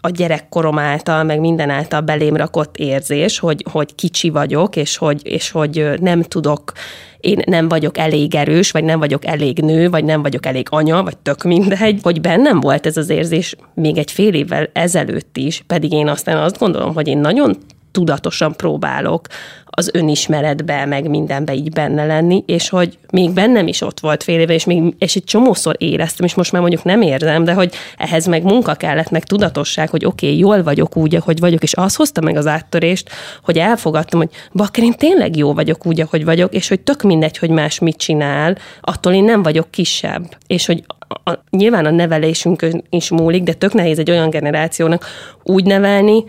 a gyerekkorom által, meg minden által belém rakott érzés, hogy, hogy kicsi vagyok, és hogy, és hogy nem tudok én nem vagyok elég erős, vagy nem vagyok elég nő, vagy nem vagyok elég anya, vagy tök mindegy, hogy bennem volt ez az érzés még egy fél évvel ezelőtt is, pedig én aztán azt gondolom, hogy én nagyon tudatosan próbálok az önismeretbe, meg mindenbe így benne lenni, és hogy még bennem is ott volt fél éve, és, még, és egy csomószor éreztem, és most már mondjuk nem érzem, de hogy ehhez meg munka kellett, meg tudatosság, hogy oké, okay, jól vagyok úgy, ahogy vagyok, és az hozta meg az áttörést, hogy elfogadtam, hogy bakker, én tényleg jó vagyok úgy, ahogy vagyok, és hogy tök mindegy, hogy más mit csinál, attól én nem vagyok kisebb. És hogy a, a, nyilván a nevelésünk is múlik, de tök nehéz egy olyan generációnak úgy nevelni,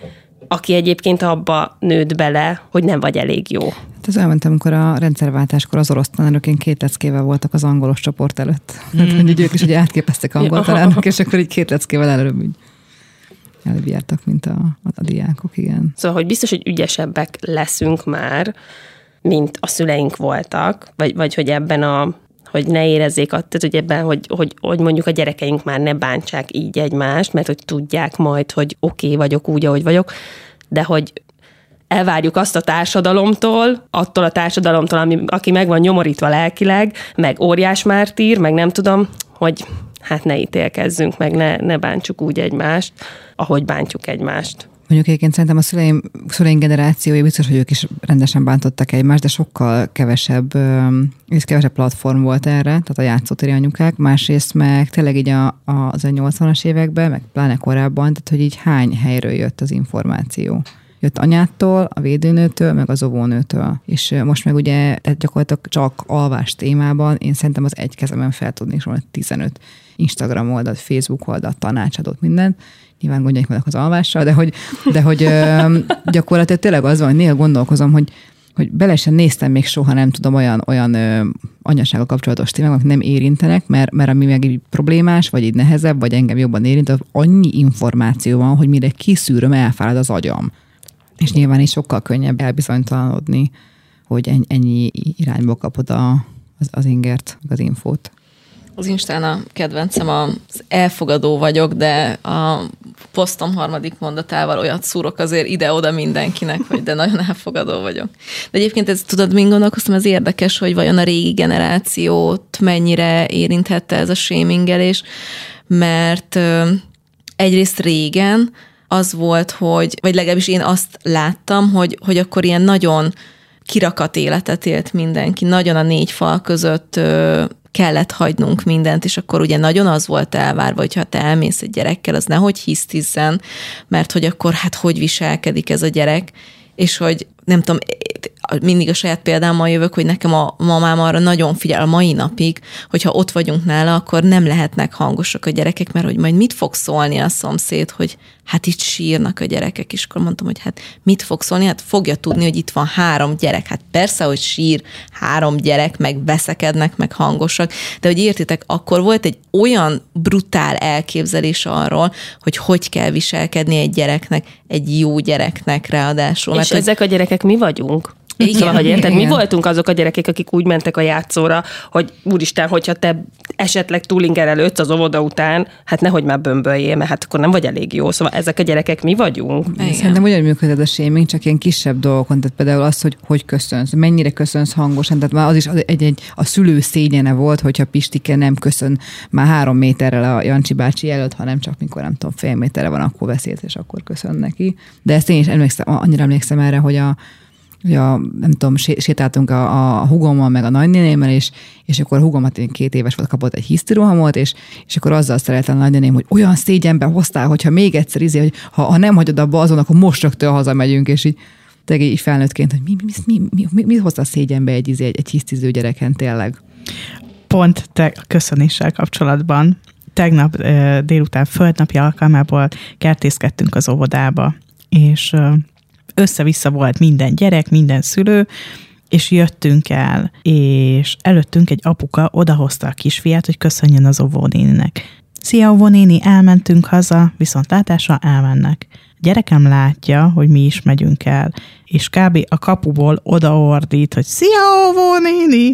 aki egyébként abba nőtt bele, hogy nem vagy elég jó. Hát ez olyan, mint amikor a rendszerváltáskor az orosz tanárok két leckével voltak az angolos csoport előtt. Mm. Hát, hogy ők is ugye átképeztek angol tanárnak, és akkor így két leckével előbb így előbb jártak, mint a, a, a diákok, igen. Szóval, hogy biztos, hogy ügyesebbek leszünk már, mint a szüleink voltak, vagy, vagy hogy ebben a hogy ne érezzék, tehát hogy ebben, hogy, hogy, hogy mondjuk a gyerekeink már ne bántsák így egymást, mert hogy tudják majd, hogy oké okay, vagyok úgy, ahogy vagyok, de hogy elvárjuk azt a társadalomtól, attól a társadalomtól, ami, aki meg van nyomorítva lelkileg, meg óriás mártír, meg nem tudom, hogy hát ne ítélkezzünk, meg ne, ne bántsuk úgy egymást, ahogy bántjuk egymást. Mondjuk egyébként szerintem a szüleim, szüleim generációja biztos, hogy ők is rendesen bántottak egymást, de sokkal kevesebb, és kevesebb platform volt erre, tehát a játszótéri anyukák. Másrészt meg tényleg így a, a, az a 80-as években, meg pláne korábban, tehát hogy így hány helyről jött az információ jött anyától, a védőnőtől, meg az óvónőtől. És most meg ugye gyakorlatilag csak alvás témában én szerintem az egy kezemen fel tudnék sorolni 15 Instagram oldalt, Facebook oldalt, tanácsadót, mindent, nyilván gondjaik vannak az alvással, de hogy, de hogy gyakorlatilag tényleg az van, hogy néha gondolkozom, hogy hogy bele sem néztem még soha, nem tudom, olyan, olyan ö, anyasága kapcsolatos témák, amik nem érintenek, mert, mert ami meg így problémás, vagy így nehezebb, vagy engem jobban érint, az annyi információ van, hogy mire kiszűröm, elfárad az agyam. És nyilván is sokkal könnyebb elbizonytalanodni, hogy ennyi irányba kapod a, az, az ingert, az infót. Az Instán a kedvencem az elfogadó vagyok, de a posztom harmadik mondatával olyat szúrok azért ide-oda mindenkinek, hogy de nagyon elfogadó vagyok. De egyébként ez, tudod, mind gondolkoztam, ez érdekes, hogy vajon a régi generációt mennyire érinthette ez a sémingelés, mert egyrészt régen az volt, hogy, vagy legalábbis én azt láttam, hogy, hogy akkor ilyen nagyon kirakat életet élt mindenki, nagyon a négy fal között kellett hagynunk mindent, és akkor ugye nagyon az volt elvárva, hogy ha te elmész egy gyerekkel, az nehogy hisztizzen, mert hogy akkor hát hogy viselkedik ez a gyerek, és hogy nem tudom, mindig a saját példámmal jövök, hogy nekem a mamám arra nagyon figyel a mai napig, hogyha ott vagyunk nála, akkor nem lehetnek hangosak a gyerekek, mert hogy majd mit fog szólni a szomszéd, hogy hát itt sírnak a gyerekek, és akkor mondtam, hogy hát mit fog szólni, hát fogja tudni, hogy itt van három gyerek, hát persze, hogy sír három gyerek, meg veszekednek, meg hangosak, de hogy értitek, akkor volt egy olyan brutál elképzelés arról, hogy hogy kell viselkedni egy gyereknek, egy jó gyereknek ráadásul. És mert, ezek a gyerekek mi vagyunk? Igen, szóval, hogy érted, igen. mi voltunk azok a gyerekek, akik úgy mentek a játszóra, hogy úristen, hogyha te esetleg túlingerelődsz az óvoda után, hát nehogy már bömböljél, mert hát akkor nem vagy elég jó. Szóval ezek a gyerekek mi vagyunk. Igen. Szerintem ugyanúgy működött a shaming, csak ilyen kisebb dolgokon, tehát például az, hogy hogy köszönsz, mennyire köszönsz hangosan, tehát már az is egy, egy a szülő szégyene volt, hogyha Pistike nem köszön már három méterrel a Jancsi bácsi előtt, hanem csak mikor nem tudom, fél méterre van, akkor beszélt, és akkor köszön neki. De ezt én is emlékszem, annyira emlékszem erre, hogy a, ja, nem tudom, sétáltunk a, a hugommal, meg a nagynénémmel, és, és akkor a hugomat én két éves volt, kapott egy hisztirohamot, és, és akkor azzal szeretlen a nagynéném, hogy olyan szégyenbe hoztál, hogyha még egyszer izé, hogy ha, ha nem hagyod abba azon, akkor most rögtön hazamegyünk, és így tényleg így felnőttként, hogy mi, mi, mi, mi, mi, mi hozta szégyenbe egy, izé, egy, egy hisztiző gyereken tényleg? Pont te köszönéssel kapcsolatban tegnap délután földnapi alkalmából kertészkedtünk az óvodába, és össze-vissza volt minden gyerek, minden szülő, és jöttünk el, és előttünk egy apuka odahozta a kisfiát, hogy köszönjön az óvónéninek. Szia, óvónéni, elmentünk haza, viszont látásra elmennek. A gyerekem látja, hogy mi is megyünk el, és kb. a kapuból odaordít, hogy szia, óvónéni,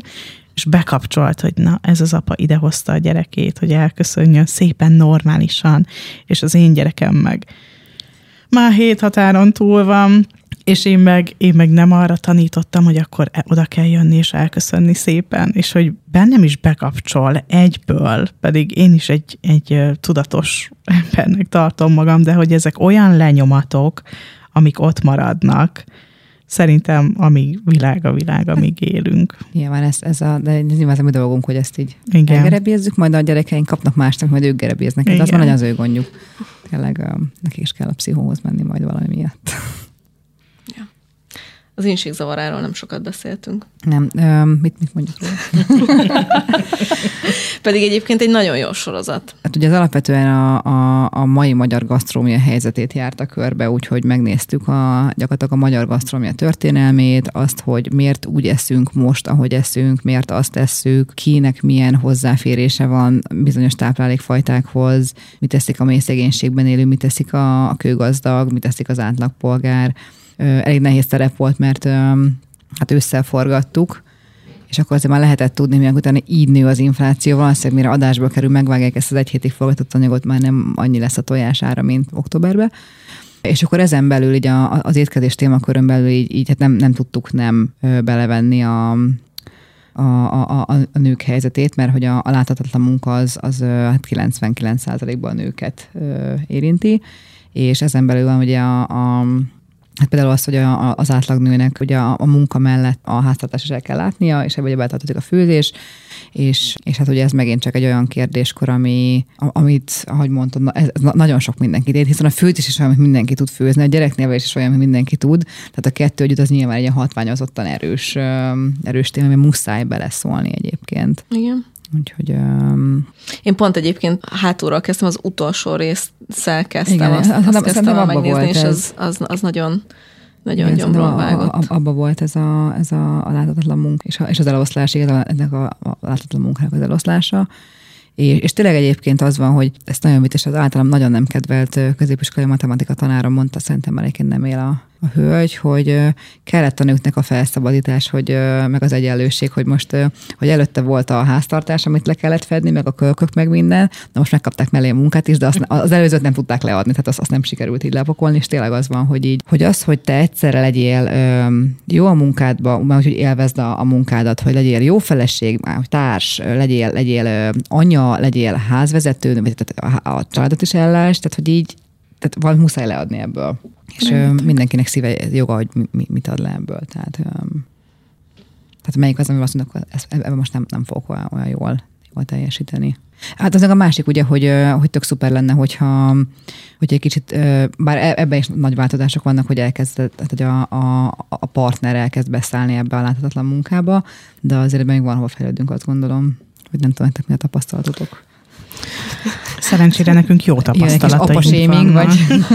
és bekapcsolt, hogy na, ez az apa idehozta a gyerekét, hogy elköszönjön szépen normálisan, és az én gyerekem meg már hét határon túl van, és én meg, én meg nem arra tanítottam, hogy akkor e- oda kell jönni és elköszönni szépen, és hogy bennem is bekapcsol egyből, pedig én is egy, egy tudatos embernek tartom magam, de hogy ezek olyan lenyomatok, amik ott maradnak, szerintem amíg világ a világ, amíg élünk. Nyilván ez, ez a, de ez nyilván ez a mi dolgunk, hogy ezt így Igen. elgerebézzük, majd a gyerekeink kapnak másnak, majd ők gerebéznek. De az már nagyon az ő gondjuk. Tényleg nekik is kell a pszichóhoz menni majd valami miatt. Az inségzavaráról nem sokat beszéltünk. Nem, ö, mit, mit mondjuk róla? Pedig egyébként egy nagyon jó sorozat. Hát ugye az alapvetően a, a, a mai magyar gasztrómia helyzetét járta körbe, úgyhogy megnéztük a, gyakorlatilag a magyar gasztrómia történelmét, azt, hogy miért úgy eszünk most, ahogy eszünk, miért azt tesszük, kinek milyen hozzáférése van bizonyos táplálékfajtákhoz, mit teszik a mély szegénységben élő, mit teszik a, a kőgazdag, mit teszik az átlagpolgár. Elég nehéz terep volt, mert hát ősszel forgattuk, és akkor azért már lehetett tudni, mivel utána így nő az infláció, valószínűleg mire adásba kerül, megvágják ezt az egy hétig forgatott anyagot, már nem annyi lesz a tojására, mint októberben. És akkor ezen belül így a, az étkezés témakörön belül így, így hát nem, nem tudtuk nem belevenni a, a, a, a, a nők helyzetét, mert hogy a, a láthatatlan munka az, az hát 99%-ban a nőket érinti, és ezen belül van ugye a, a Hát például az, hogy a, a, az átlagnőnek ugye a, a munka mellett a háztartás is el kell látnia, és ebbe ugye beletartozik a főzés, és, és hát ugye ez megint csak egy olyan kérdéskor, ami, amit, ahogy mondtam, na- ez, ez na- nagyon sok mindenkit ért, hiszen a főzés is olyan, amit mindenki tud főzni, a gyereknevelés is olyan, amit mindenki tud, tehát a kettő együtt az nyilván egy ilyen hatványozottan erős, erős téma, ami muszáj beleszólni egyébként. Igen. Úgyhogy öm, Én pont egyébként hátulról kezdtem, az utolsó részszel kezdtem, Igen, azt, azt- azt kezdtem abba megnézni, volt és ez. az, az, az nagyon, nagyon Igen, gyomron vágott. A, a, abba volt ez a, ez a, a láthatatlan munka, és, a, és az eloszlás, igen, ennek a, a láthatatlan munkának az eloszlása. És, és tényleg egyébként az van, hogy ezt nagyon vites, az általam nagyon nem kedvelt középiskolai matematika tanárom mondta, szerintem egyébként nem él a, a hölgy, hogy kellett a nőknek a felszabadítás, hogy meg az egyenlőség, hogy most, hogy előtte volt a háztartás, amit le kellett fedni, meg a kölkök, meg minden, de most megkapták mellé a munkát is, de azt, az előzőt nem tudták leadni, tehát azt, azt nem sikerült így lepakolni, és tényleg az van, hogy így, hogy az, hogy te egyszerre legyél jó a munkádba, már hogy élvezd a, a munkádat, hogy legyél jó feleség, társ, legyél, legyél anya, legyél házvezető, tehát a, a családot is ellás, tehát hogy így tehát van muszáj leadni ebből. És ö, mindenkinek szíve joga, hogy mi, mi, mit ad le ebből. Tehát, tehát melyik az, ami azt mondok, ebben most nem, nem fogok olyan, olyan jól, jól teljesíteni. Hát az a másik ugye, hogy, hogy tök szuper lenne, hogyha hogy egy kicsit, bár e- ebben is nagy változások vannak, hogy elkezd, tehát, hogy a, a, a partner elkezd beszállni ebbe a láthatatlan munkába, de azért még van hova fejlődünk, azt gondolom, hogy nem tudom, nektek mi a tapasztalatotok. Szerencsére nekünk jó tapasztalataink vannak. vagy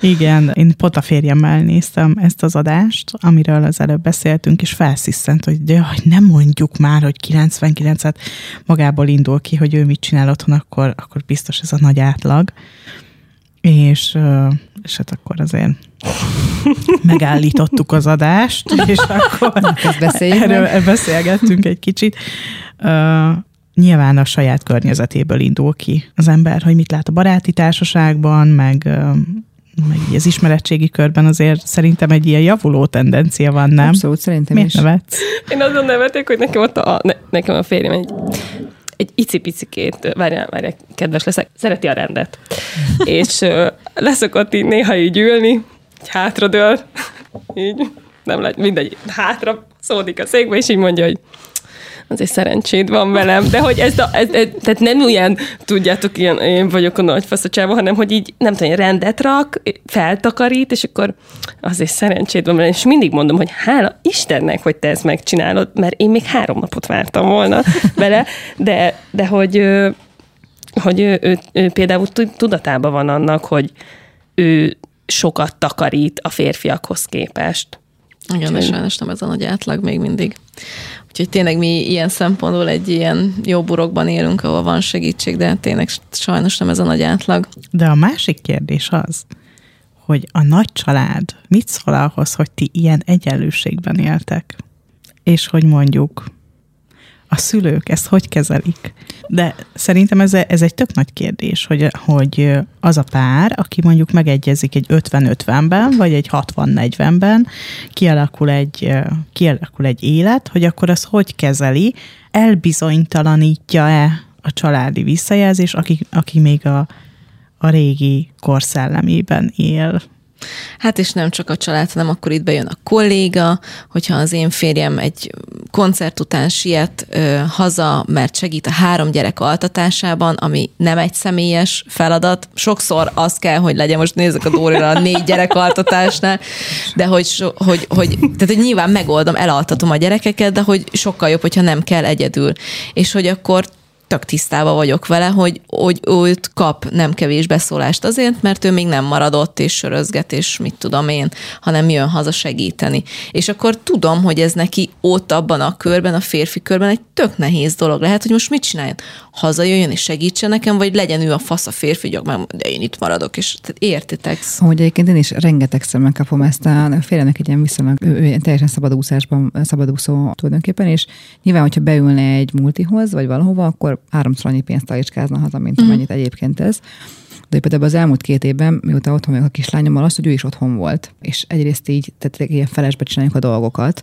Igen, én pont a férjemmel néztem ezt az adást, amiről az előbb beszéltünk, és felszisztent, hogy de jaj, nem mondjuk már, hogy 99-et magából indul ki, hogy ő mit csinál otthon, akkor, akkor biztos ez a nagy átlag. És, és hát akkor azért megállítottuk az adást, és akkor erről beszélgettünk egy kicsit. Nyilván a saját környezetéből indul ki az ember, hogy mit lát a baráti társaságban, meg, meg így az ismeretségi körben azért szerintem egy ilyen javuló tendencia van, nem? Abszolút, szerintem Miért is. nevetsz? Én azon nevetek, hogy nekem ott a, ne, nekem a férjem egy, egy icipicikét, várjál, várjál, kedves leszek, szereti a rendet. és ö, leszokott így néha így ülni, így hátradől, így, nem lehet, mindegy, hátra szódik a székbe, és így mondja, hogy azért szerencséd van velem, de hogy ez, a, ez, ez tehát nem olyan, tudjátok, ilyen, én vagyok a nagy faszatsába, hanem hogy így nem tudom, rendet rak, feltakarít, és akkor azért szerencséd van velem, és mindig mondom, hogy hála Istennek, hogy te ezt megcsinálod, mert én még három napot vártam volna vele, de, de hogy, hogy ő, ő, ő például tudatában van annak, hogy ő sokat takarít a férfiakhoz képest. Igen, és sajnos nem ez a nagy átlag még mindig. Úgyhogy tényleg mi ilyen szempontból egy ilyen jó burokban élünk, ahol van segítség, de tényleg sajnos nem ez a nagy átlag. De a másik kérdés az, hogy a nagy család mit szól ahhoz, hogy ti ilyen egyenlőségben éltek? És hogy mondjuk a szülők ezt hogy kezelik? De szerintem ez, ez egy tök nagy kérdés, hogy, hogy az a pár, aki mondjuk megegyezik egy 50-50-ben, vagy egy 60-40-ben, kialakul egy, kialakul egy élet, hogy akkor az hogy kezeli, elbizonytalanítja-e a családi visszajelzés, aki, aki még a, a régi korszellemében él. Hát és nem csak a család, hanem akkor itt bejön a kolléga, hogyha az én férjem egy koncert után siet ö, haza, mert segít a három gyerek altatásában, ami nem egy személyes feladat. Sokszor az kell, hogy legyen, most nézzük a Dórira a négy gyerek altatásnál, de hogy, hogy, hogy, tehát, hogy nyilván megoldom, elaltatom a gyerekeket, de hogy sokkal jobb, hogyha nem kell egyedül. És hogy akkor tök tisztában vagyok vele, hogy, hogy őt kap nem kevés beszólást azért, mert ő még nem maradott és sörözget, és mit tudom én, hanem jön haza segíteni. És akkor tudom, hogy ez neki ott abban a körben, a férfi körben egy tök nehéz dolog lehet, hogy most mit csináljon? Hazajöjjön és segítsen nekem, vagy legyen ő a fasz a férfi, hogy de én itt maradok, és tehát értitek. Hogy egyébként én is rengetegszer megkapom ezt a félrenek egy ilyen viszonylag, ő, ő teljesen szabadúszásban, szabadúszó tulajdonképpen, és nyilván, hogyha beülne egy multihoz, vagy valahova, akkor háromszor annyi pénzt talicskázna haza, mint amennyit egyébként ez. De például az elmúlt két évben, mióta otthon vagyok a kislányommal, az, hogy ő is otthon volt. És egyrészt így, tehát ilyen felesbe csináljuk a dolgokat,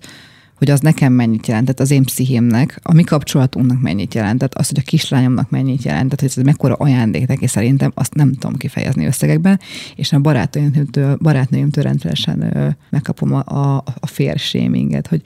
hogy az nekem mennyit jelentett, az én pszichémnek, a mi kapcsolatunknak mennyit jelentett, az, hogy a kislányomnak mennyit jelentett, hogy ez mekkora ajándék neki szerintem, azt nem tudom kifejezni összegekben, és a barátnőimtől, barátnőimtől rendszeresen megkapom a, a, a férséminget, hogy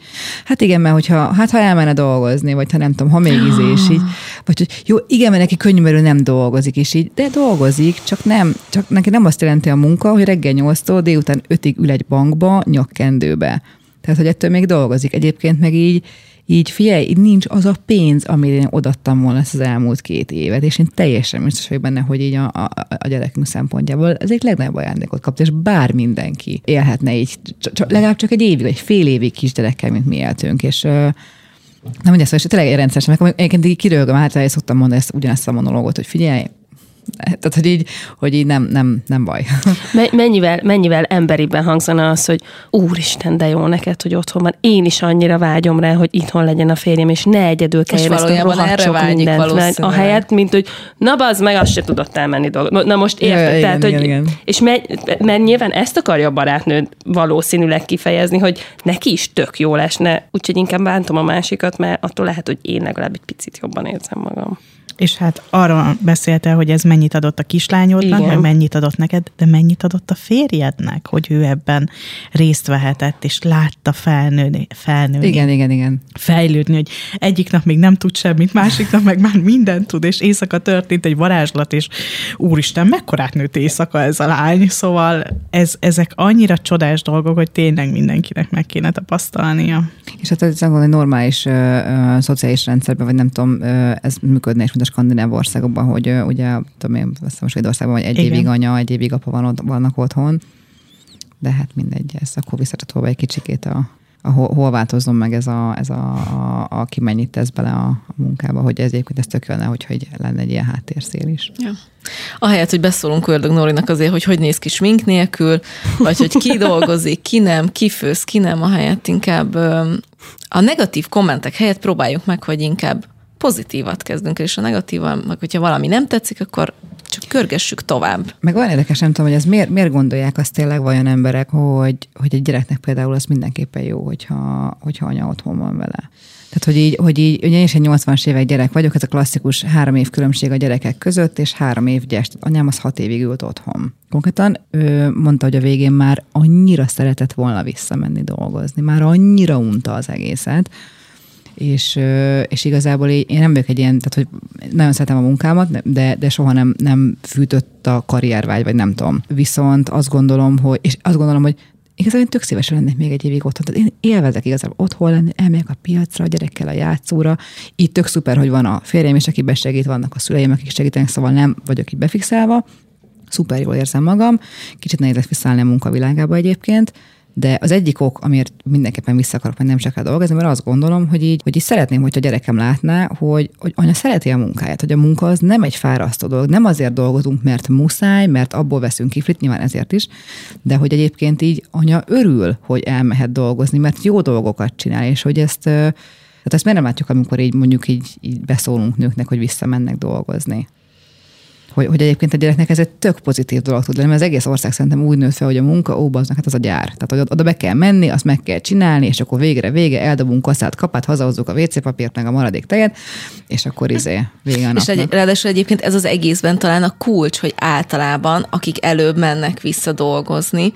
hát igen, mert hogyha, hát ha elmenne dolgozni, vagy ha nem tudom, ha még izé, és így, vagy hogy jó, igen, mert neki könnyű, nem dolgozik, és így, de dolgozik, csak nem, csak neki nem azt jelenti a munka, hogy reggel 8-tól délután 5-ig ül egy bankba, nyakkendőbe. Tehát, hogy ettől még dolgozik. Egyébként meg így, így figyelj, így nincs az a pénz, amire én odattam volna ezt az elmúlt két évet, és én teljesen biztos vagyok benne, hogy így a, a, a gyerekünk szempontjából ez egy legnagyobb ajándékot kapt, és bár mindenki élhetne így, csak, legalább csak egy évig, vagy fél évig kisgyerekkel, mint mi éltünk, és nem, hogy ezt és tényleg rendszeresen, meg egyébként így kirőgöm, hát szoktam mondani ezt, ugyanezt a monológot, hogy figyelj, tehát, hogy így, hogy így nem, nem, nem baj. Mennyivel, mennyivel emberiben hangzana az, hogy úristen, de jó neked, hogy otthon van. Én is annyira vágyom rá, hogy itthon legyen a férjem, és ne egyedül kelljen ezt a rohadt sok mindent. Mert a helyet, mint hogy na az meg azt se tudott elmenni dolgot. Na most érted? Ja, Tehát, igen, hogy, igen. És mert, mert nyilván ezt akarja a barátnő valószínűleg kifejezni, hogy neki is tök jó lesne, úgyhogy inkább bántom a másikat, mert attól lehet, hogy én legalább egy picit jobban érzem magam. És hát arra beszélte, hogy ez mennyit adott a kislányodnak, Igen. mennyit adott neked, de mennyit adott a férjednek, hogy ő ebben részt vehetett, és látta felnőni. felnőni igen, igen, igen. Fejlődni, hogy egyik nap még nem tud semmit, másik nap meg már mindent tud, és éjszaka történt egy varázslat, és úristen, mekkorát nőtt éjszaka ez a lány, szóval ez, ezek annyira csodás dolgok, hogy tényleg mindenkinek meg kéne tapasztalnia. És hát ez egy normális ö, ö, szociális rendszerben, vagy nem tudom, ö, ez működne, és a skandináv országokban, hogy ugye, tudom én, most Svédországban, hogy egy Igen. évig anya, egy évig apa van, vannak otthon, de hát mindegy, ez akkor visszacsatolva egy kicsikét a, a hol, hol változzon meg ez a, ez a, a, a ki mennyit tesz bele a, a munkába, hogy ez egyébként ez tök jönne, hogyha egy, lenne egy ilyen háttérszél is. Ja. Ahelyett, hogy beszólunk Ördög Norinak azért, hogy hogy néz ki smink nélkül, vagy hogy ki dolgozik, ki nem, ki főz, ki nem, ahelyett inkább a negatív kommentek helyett próbáljuk meg, hogy inkább pozitívat kezdünk, és a negatívan, meg hogyha valami nem tetszik, akkor csak körgessük tovább. Meg olyan érdekes, nem tudom, hogy ez miért, miért gondolják azt tényleg vajon emberek, hogy, hogy egy gyereknek például az mindenképpen jó, hogyha, hogyha anya otthon van vele. Tehát, hogy így, hogy így ugye én is egy 80-as évek gyerek vagyok, ez a klasszikus három év különbség a gyerekek között, és három év gyest. Anyám az hat évig ült otthon. Konkrétan ő mondta, hogy a végén már annyira szeretett volna visszamenni dolgozni, már annyira unta az egészet, és, és igazából én nem vagyok egy ilyen, tehát hogy nagyon szeretem a munkámat, de, de soha nem, nem fűtött a karriervágy, vagy nem tudom. Viszont azt gondolom, hogy, és azt gondolom, hogy igazából én tök szívesen lennék még egy évig otthon. Tehát én élvezek igazából otthon lenni, elmegyek a piacra, a gyerekkel a játszóra. Itt tök szuper, hogy van a férjem is, aki besegít, vannak a szüleim, akik segítenek, szóval nem vagyok így befixálva. Szuper jól érzem magam. Kicsit nehéz lesz visszaállni a munkavilágába egyébként, de az egyik ok, amiért mindenképpen vissza akarok nem csak rá dolgozni, mert azt gondolom, hogy így, hogy így szeretném, hogy a gyerekem látná, hogy, hogy anya szereti a munkáját, hogy a munka az nem egy fárasztó dolog, nem azért dolgozunk, mert muszáj, mert abból veszünk kiflit, nyilván ezért is, de hogy egyébként így anya örül, hogy elmehet dolgozni, mert jó dolgokat csinál, és hogy ezt, tehát ezt miért nem látjuk, amikor így mondjuk így, így beszólunk nőknek, hogy visszamennek dolgozni hogy, hogy egyébként a gyereknek ez egy tök pozitív dolog tud lenni, mert az egész ország szerintem úgy nőtt fel, hogy a munka, ó, hát az a gyár. Tehát hogy oda be kell menni, azt meg kell csinálni, és akkor végre vége, eldobunk kaszát, kapát, hazahozzuk a WC papírt, meg a maradék tejet, és akkor izé, vége a És napnak. egy, ráadásul egyébként ez az egészben talán a kulcs, hogy általában, akik előbb mennek vissza dolgozni,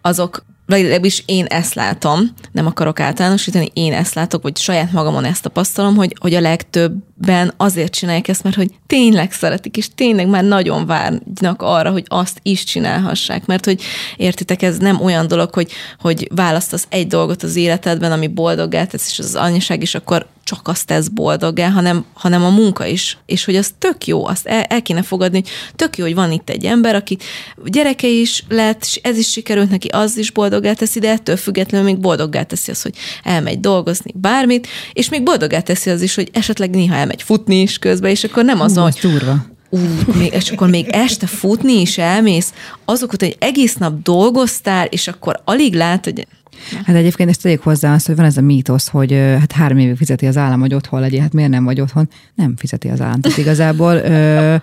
azok vagy legalábbis én ezt látom, nem akarok általánosítani, én ezt látok, vagy saját magamon ezt tapasztalom, hogy, hogy a legtöbben azért csinálják ezt, mert hogy tényleg szeretik, és tényleg már nagyon várnak arra, hogy azt is csinálhassák, mert hogy értitek, ez nem olyan dolog, hogy, hogy választasz egy dolgot az életedben, ami boldoggá tesz, és az anyaság is, akkor csak azt tesz boldoggá, hanem, hanem a munka is, és hogy az tök jó, azt el, el kéne fogadni, hogy tök jó, hogy van itt egy ember, aki gyereke is lett, és ez is sikerült neki, az is boldoggá teszi, de ettől függetlenül még boldoggá teszi az, hogy elmegy dolgozni, bármit, és még boldoggá teszi az is, hogy esetleg néha elmegy futni is közben, és akkor nem az, Hú, hogy durva. Ú, még, és akkor még este futni is elmész, azokat, hogy egész nap dolgoztál, és akkor alig lát, hogy Hát egyébként ezt tegyük hozzá azt, hogy van ez a mítosz, hogy hát három évig fizeti az állam, hogy otthon legyél, hát miért nem vagy otthon? Nem fizeti az állam. Tehát igazából ö,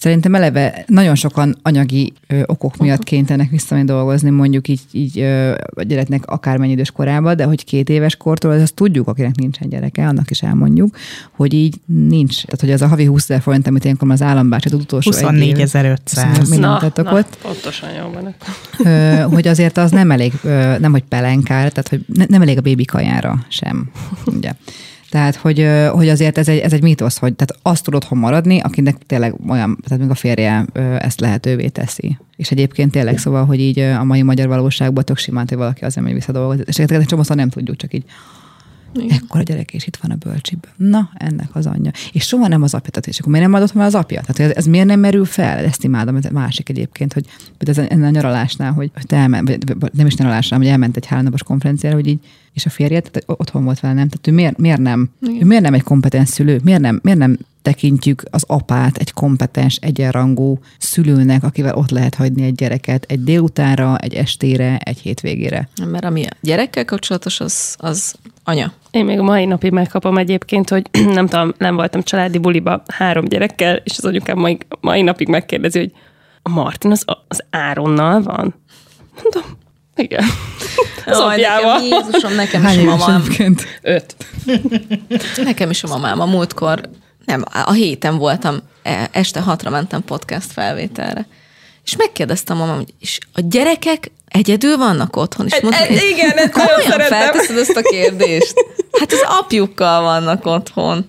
szerintem eleve nagyon sokan anyagi ö, okok miatt kénytelenek visszamenni dolgozni, mondjuk így, így ö, a gyereknek akármennyi idős korában, de hogy két éves kortól, azt tudjuk, akinek nincsen gyereke, annak is elmondjuk, hogy így nincs. Tehát, hogy az a havi 20 ezer forint, amit ilyenkor az állambácsi az utolsó egy év- 24.500. Mi nem tettek ott? pontosan jól van. Ö, hogy azért az nem elég, ö, nem hogy pelenkál, tehát hogy ne- nem elég a bébi kajára sem. Ugye. Tehát, hogy, hogy azért ez egy, ez egy mítosz, hogy tehát azt tud otthon maradni, akinek tényleg olyan, tehát még a férje ezt lehetővé teszi. És egyébként tényleg szóval, hogy így a mai magyar valóságban tök simán, hogy valaki azért megy visszadolgozni. És ezeket egy csomószor nem tudjuk, csak így Ekkora gyerek, és itt van a bölcsiben. Na, ennek az anyja. És soha nem az apja. Tehát, és akkor miért nem adott már az apja? Tehát ez, ez miért nem merül fel? Ezt imádom, ez másik egyébként, hogy ez ennél a nyaralásnál, hogy te elment, vagy, vagy nem is nyaralásnál, hogy elment egy háromnapos konferenciára, hogy így, és a férje tehát otthon volt vele, nem? Tehát ő miért, miért nem? Ő miért nem egy kompetens szülő? Miért nem, miért nem tekintjük az apát egy kompetens, egyenrangú szülőnek, akivel ott lehet hagyni egy gyereket egy délutánra, egy estére, egy hétvégére. mert ami a gyerekkel kapcsolatos, az, az anya. Én még a mai napig megkapom egyébként, hogy nem tudom, nem voltam családi buliba három gyerekkel, és az anyukám mai, mai napig megkérdezi, hogy a Martin az, az Áronnal van? Mondom, igen. Az Jaj, apjával. nekem, Jézusom, nekem Hány is a mamám. egyébként? Öt. Nekem is a mamám a múltkor, nem, a héten voltam, e- este hatra mentem podcast felvételre. És megkérdeztem a mamám, hogy és a gyerekek egyedül vannak otthon? És mondta, e- igen, ezt nagyon komolyan szeretem. felteszed ezt a kérdést? Hát az apjukkal vannak otthon.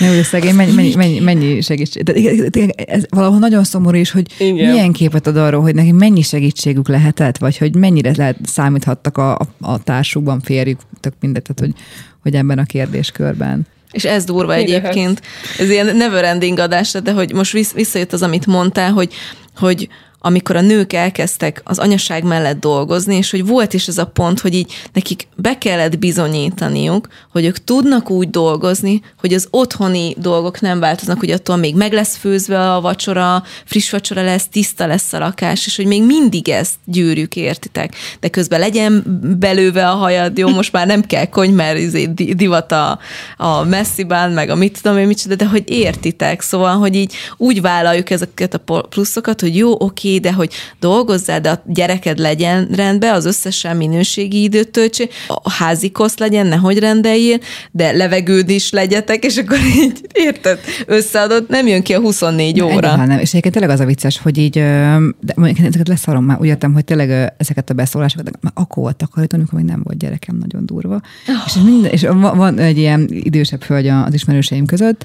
Ne, hogy szegény, mennyi, mennyi, mennyi, mennyi segítség. De ez valahol nagyon szomorú is, hogy Igen. milyen képet ad arról, hogy neki mennyi segítségük lehetett, vagy hogy mennyire lehet, számíthattak a, a, a társukban, férjük, tök mindegy, tehát hogy, hogy ebben a kérdéskörben. És ez durva Mire egyébként. Ez ilyen never ending adás, de hogy most vissz- visszajött az, amit mondtál, hogy, hogy amikor a nők elkezdtek az anyaság mellett dolgozni, és hogy volt is ez a pont, hogy így nekik be kellett bizonyítaniuk, hogy ők tudnak úgy dolgozni, hogy az otthoni dolgok nem változnak, hogy attól még meg lesz főzve a vacsora, friss vacsora lesz, tiszta lesz a lakás, és hogy még mindig ezt gyűrjük, értitek? De közben legyen belőve a hajad, jó, most már nem kell kony, mert izé di- divat a, a messzibán, meg a mit tudom én micsoda, de hogy értitek, szóval, hogy így úgy vállaljuk ezeket a pluszokat, hogy jó, oké, oké, de hogy dolgozzál, de a gyereked legyen rendben, az összesen minőségi időt töltsé, a házi kosz legyen, nehogy rendeljél, de levegőd is legyetek, és akkor így, érted, összeadott, nem jön ki a 24 óra. Egyáltalán nem. És egyébként tényleg az a vicces, hogy így, de mondjuk ezeket leszarom már, úgy értem, hogy tényleg ezeket a beszólásokat, már akkor volt takarítani, amikor még nem volt gyerekem, nagyon durva. Oh. És, minden, és van, van egy ilyen idősebb hölgy az ismerőseim között,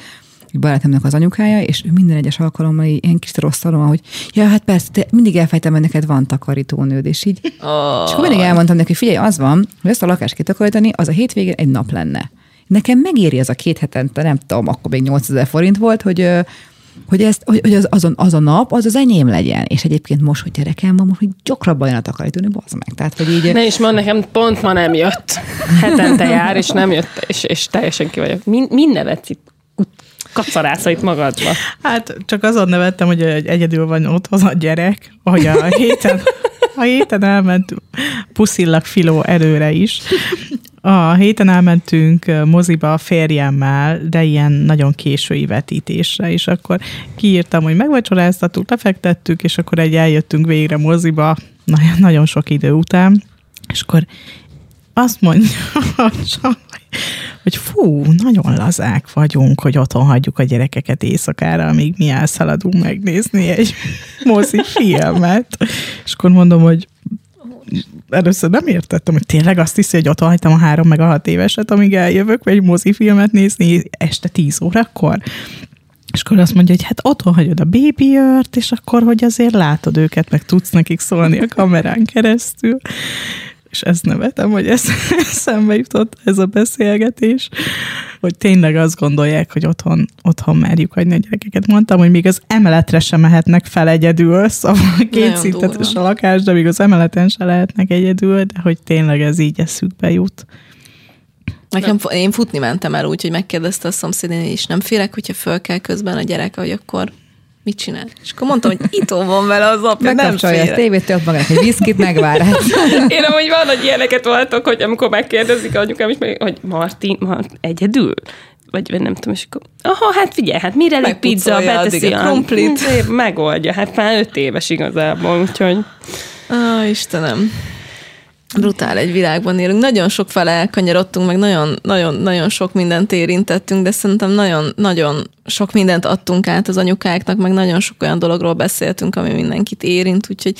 egy barátomnak az anyukája, és ő minden egyes alkalommal ilyen kis rossz hogy ja, hát persze, te mindig elfejtem, hogy neked van takarítónőd, és így. Oh. És akkor mindig elmondtam neki, hogy figyelj, az van, hogy ezt a lakást kitakarítani, az a hétvégén egy nap lenne. Nekem megéri ez a két hetente, nem tudom, akkor még 8000 forint volt, hogy hogy, ezt, hogy, hogy az, azon, az a nap, az az enyém legyen. És egyébként most, hogy gyerekem van, most hogy gyakrabban jön a takarítónő, bazd meg. Tehát, hogy így... Ne is mond, nekem pont ma nem jött. Hetente jár, és nem jött, és, és teljesen ki vagyok. Min, min nevetsz itt kacarászait magadba? Hát csak azon nevettem, hogy egyedül van otthon a gyerek, hogy a héten, a héten elment puszillag Filó előre is. A héten elmentünk moziba a férjemmel, de ilyen nagyon késői vetítésre, és akkor kiírtam, hogy megvacsoráztattuk, lefektettük, és akkor egy eljöttünk végre moziba, nagyon, nagyon sok idő után, és akkor azt mondja hogy fú, nagyon lazák vagyunk, hogy otthon hagyjuk a gyerekeket éjszakára, amíg mi elszaladunk megnézni egy mozi filmet. És akkor mondom, hogy először nem értettem, hogy tényleg azt hiszi, hogy otthon hagytam a három meg a hat éveset, amíg eljövök, vagy egy mozifilmet nézni este tíz órakor. És akkor azt mondja, hogy hát otthon hagyod a babyört, és akkor, hogy azért látod őket, meg tudsz nekik szólni a kamerán keresztül és ezt nevetem, hogy ez szembe jutott ez a beszélgetés, hogy tényleg azt gondolják, hogy otthon, otthon merjük hagyni a gyerekeket. Mondtam, hogy még az emeletre sem mehetnek fel egyedül, szóval két szintetes a lakás, de még az emeleten se lehetnek egyedül, de hogy tényleg ez így eszükbe jut. Nekem, én futni mentem el úgy, hogy megkérdezte a szomszédén, és nem félek, hogyha föl kell közben a gyerek, hogy akkor mit csinál? És akkor mondtam, hogy itó van vele az apja, nem fél. a tévét, tölt magának egy viszkit, megvár. Én amúgy van, hogy ilyeneket voltok, hogy amikor megkérdezik a anyukám is, hogy Martin, Martin egyedül? vagy nem tudom, és akkor, aha, hát figyelj, hát mire lett pizza, beteszi a krumplit. Megoldja, hát már öt éves igazából, úgyhogy... Ah, Istenem brutál egy világban élünk. Nagyon sok fele elkanyarodtunk, meg nagyon, nagyon, nagyon sok mindent érintettünk, de szerintem nagyon, nagyon sok mindent adtunk át az anyukáknak, meg nagyon sok olyan dologról beszéltünk, ami mindenkit érint, úgyhogy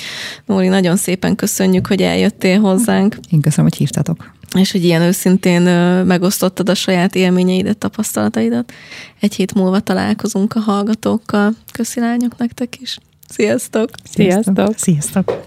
Nóri, nagyon szépen köszönjük, hogy eljöttél hozzánk. Én köszönöm, hogy hívtatok. És hogy ilyen őszintén megosztottad a saját élményeidet, tapasztalataidat. Egy hét múlva találkozunk a hallgatókkal. Köszi lányok nektek is. Sziasztok! Sziasztok! Sziasztok!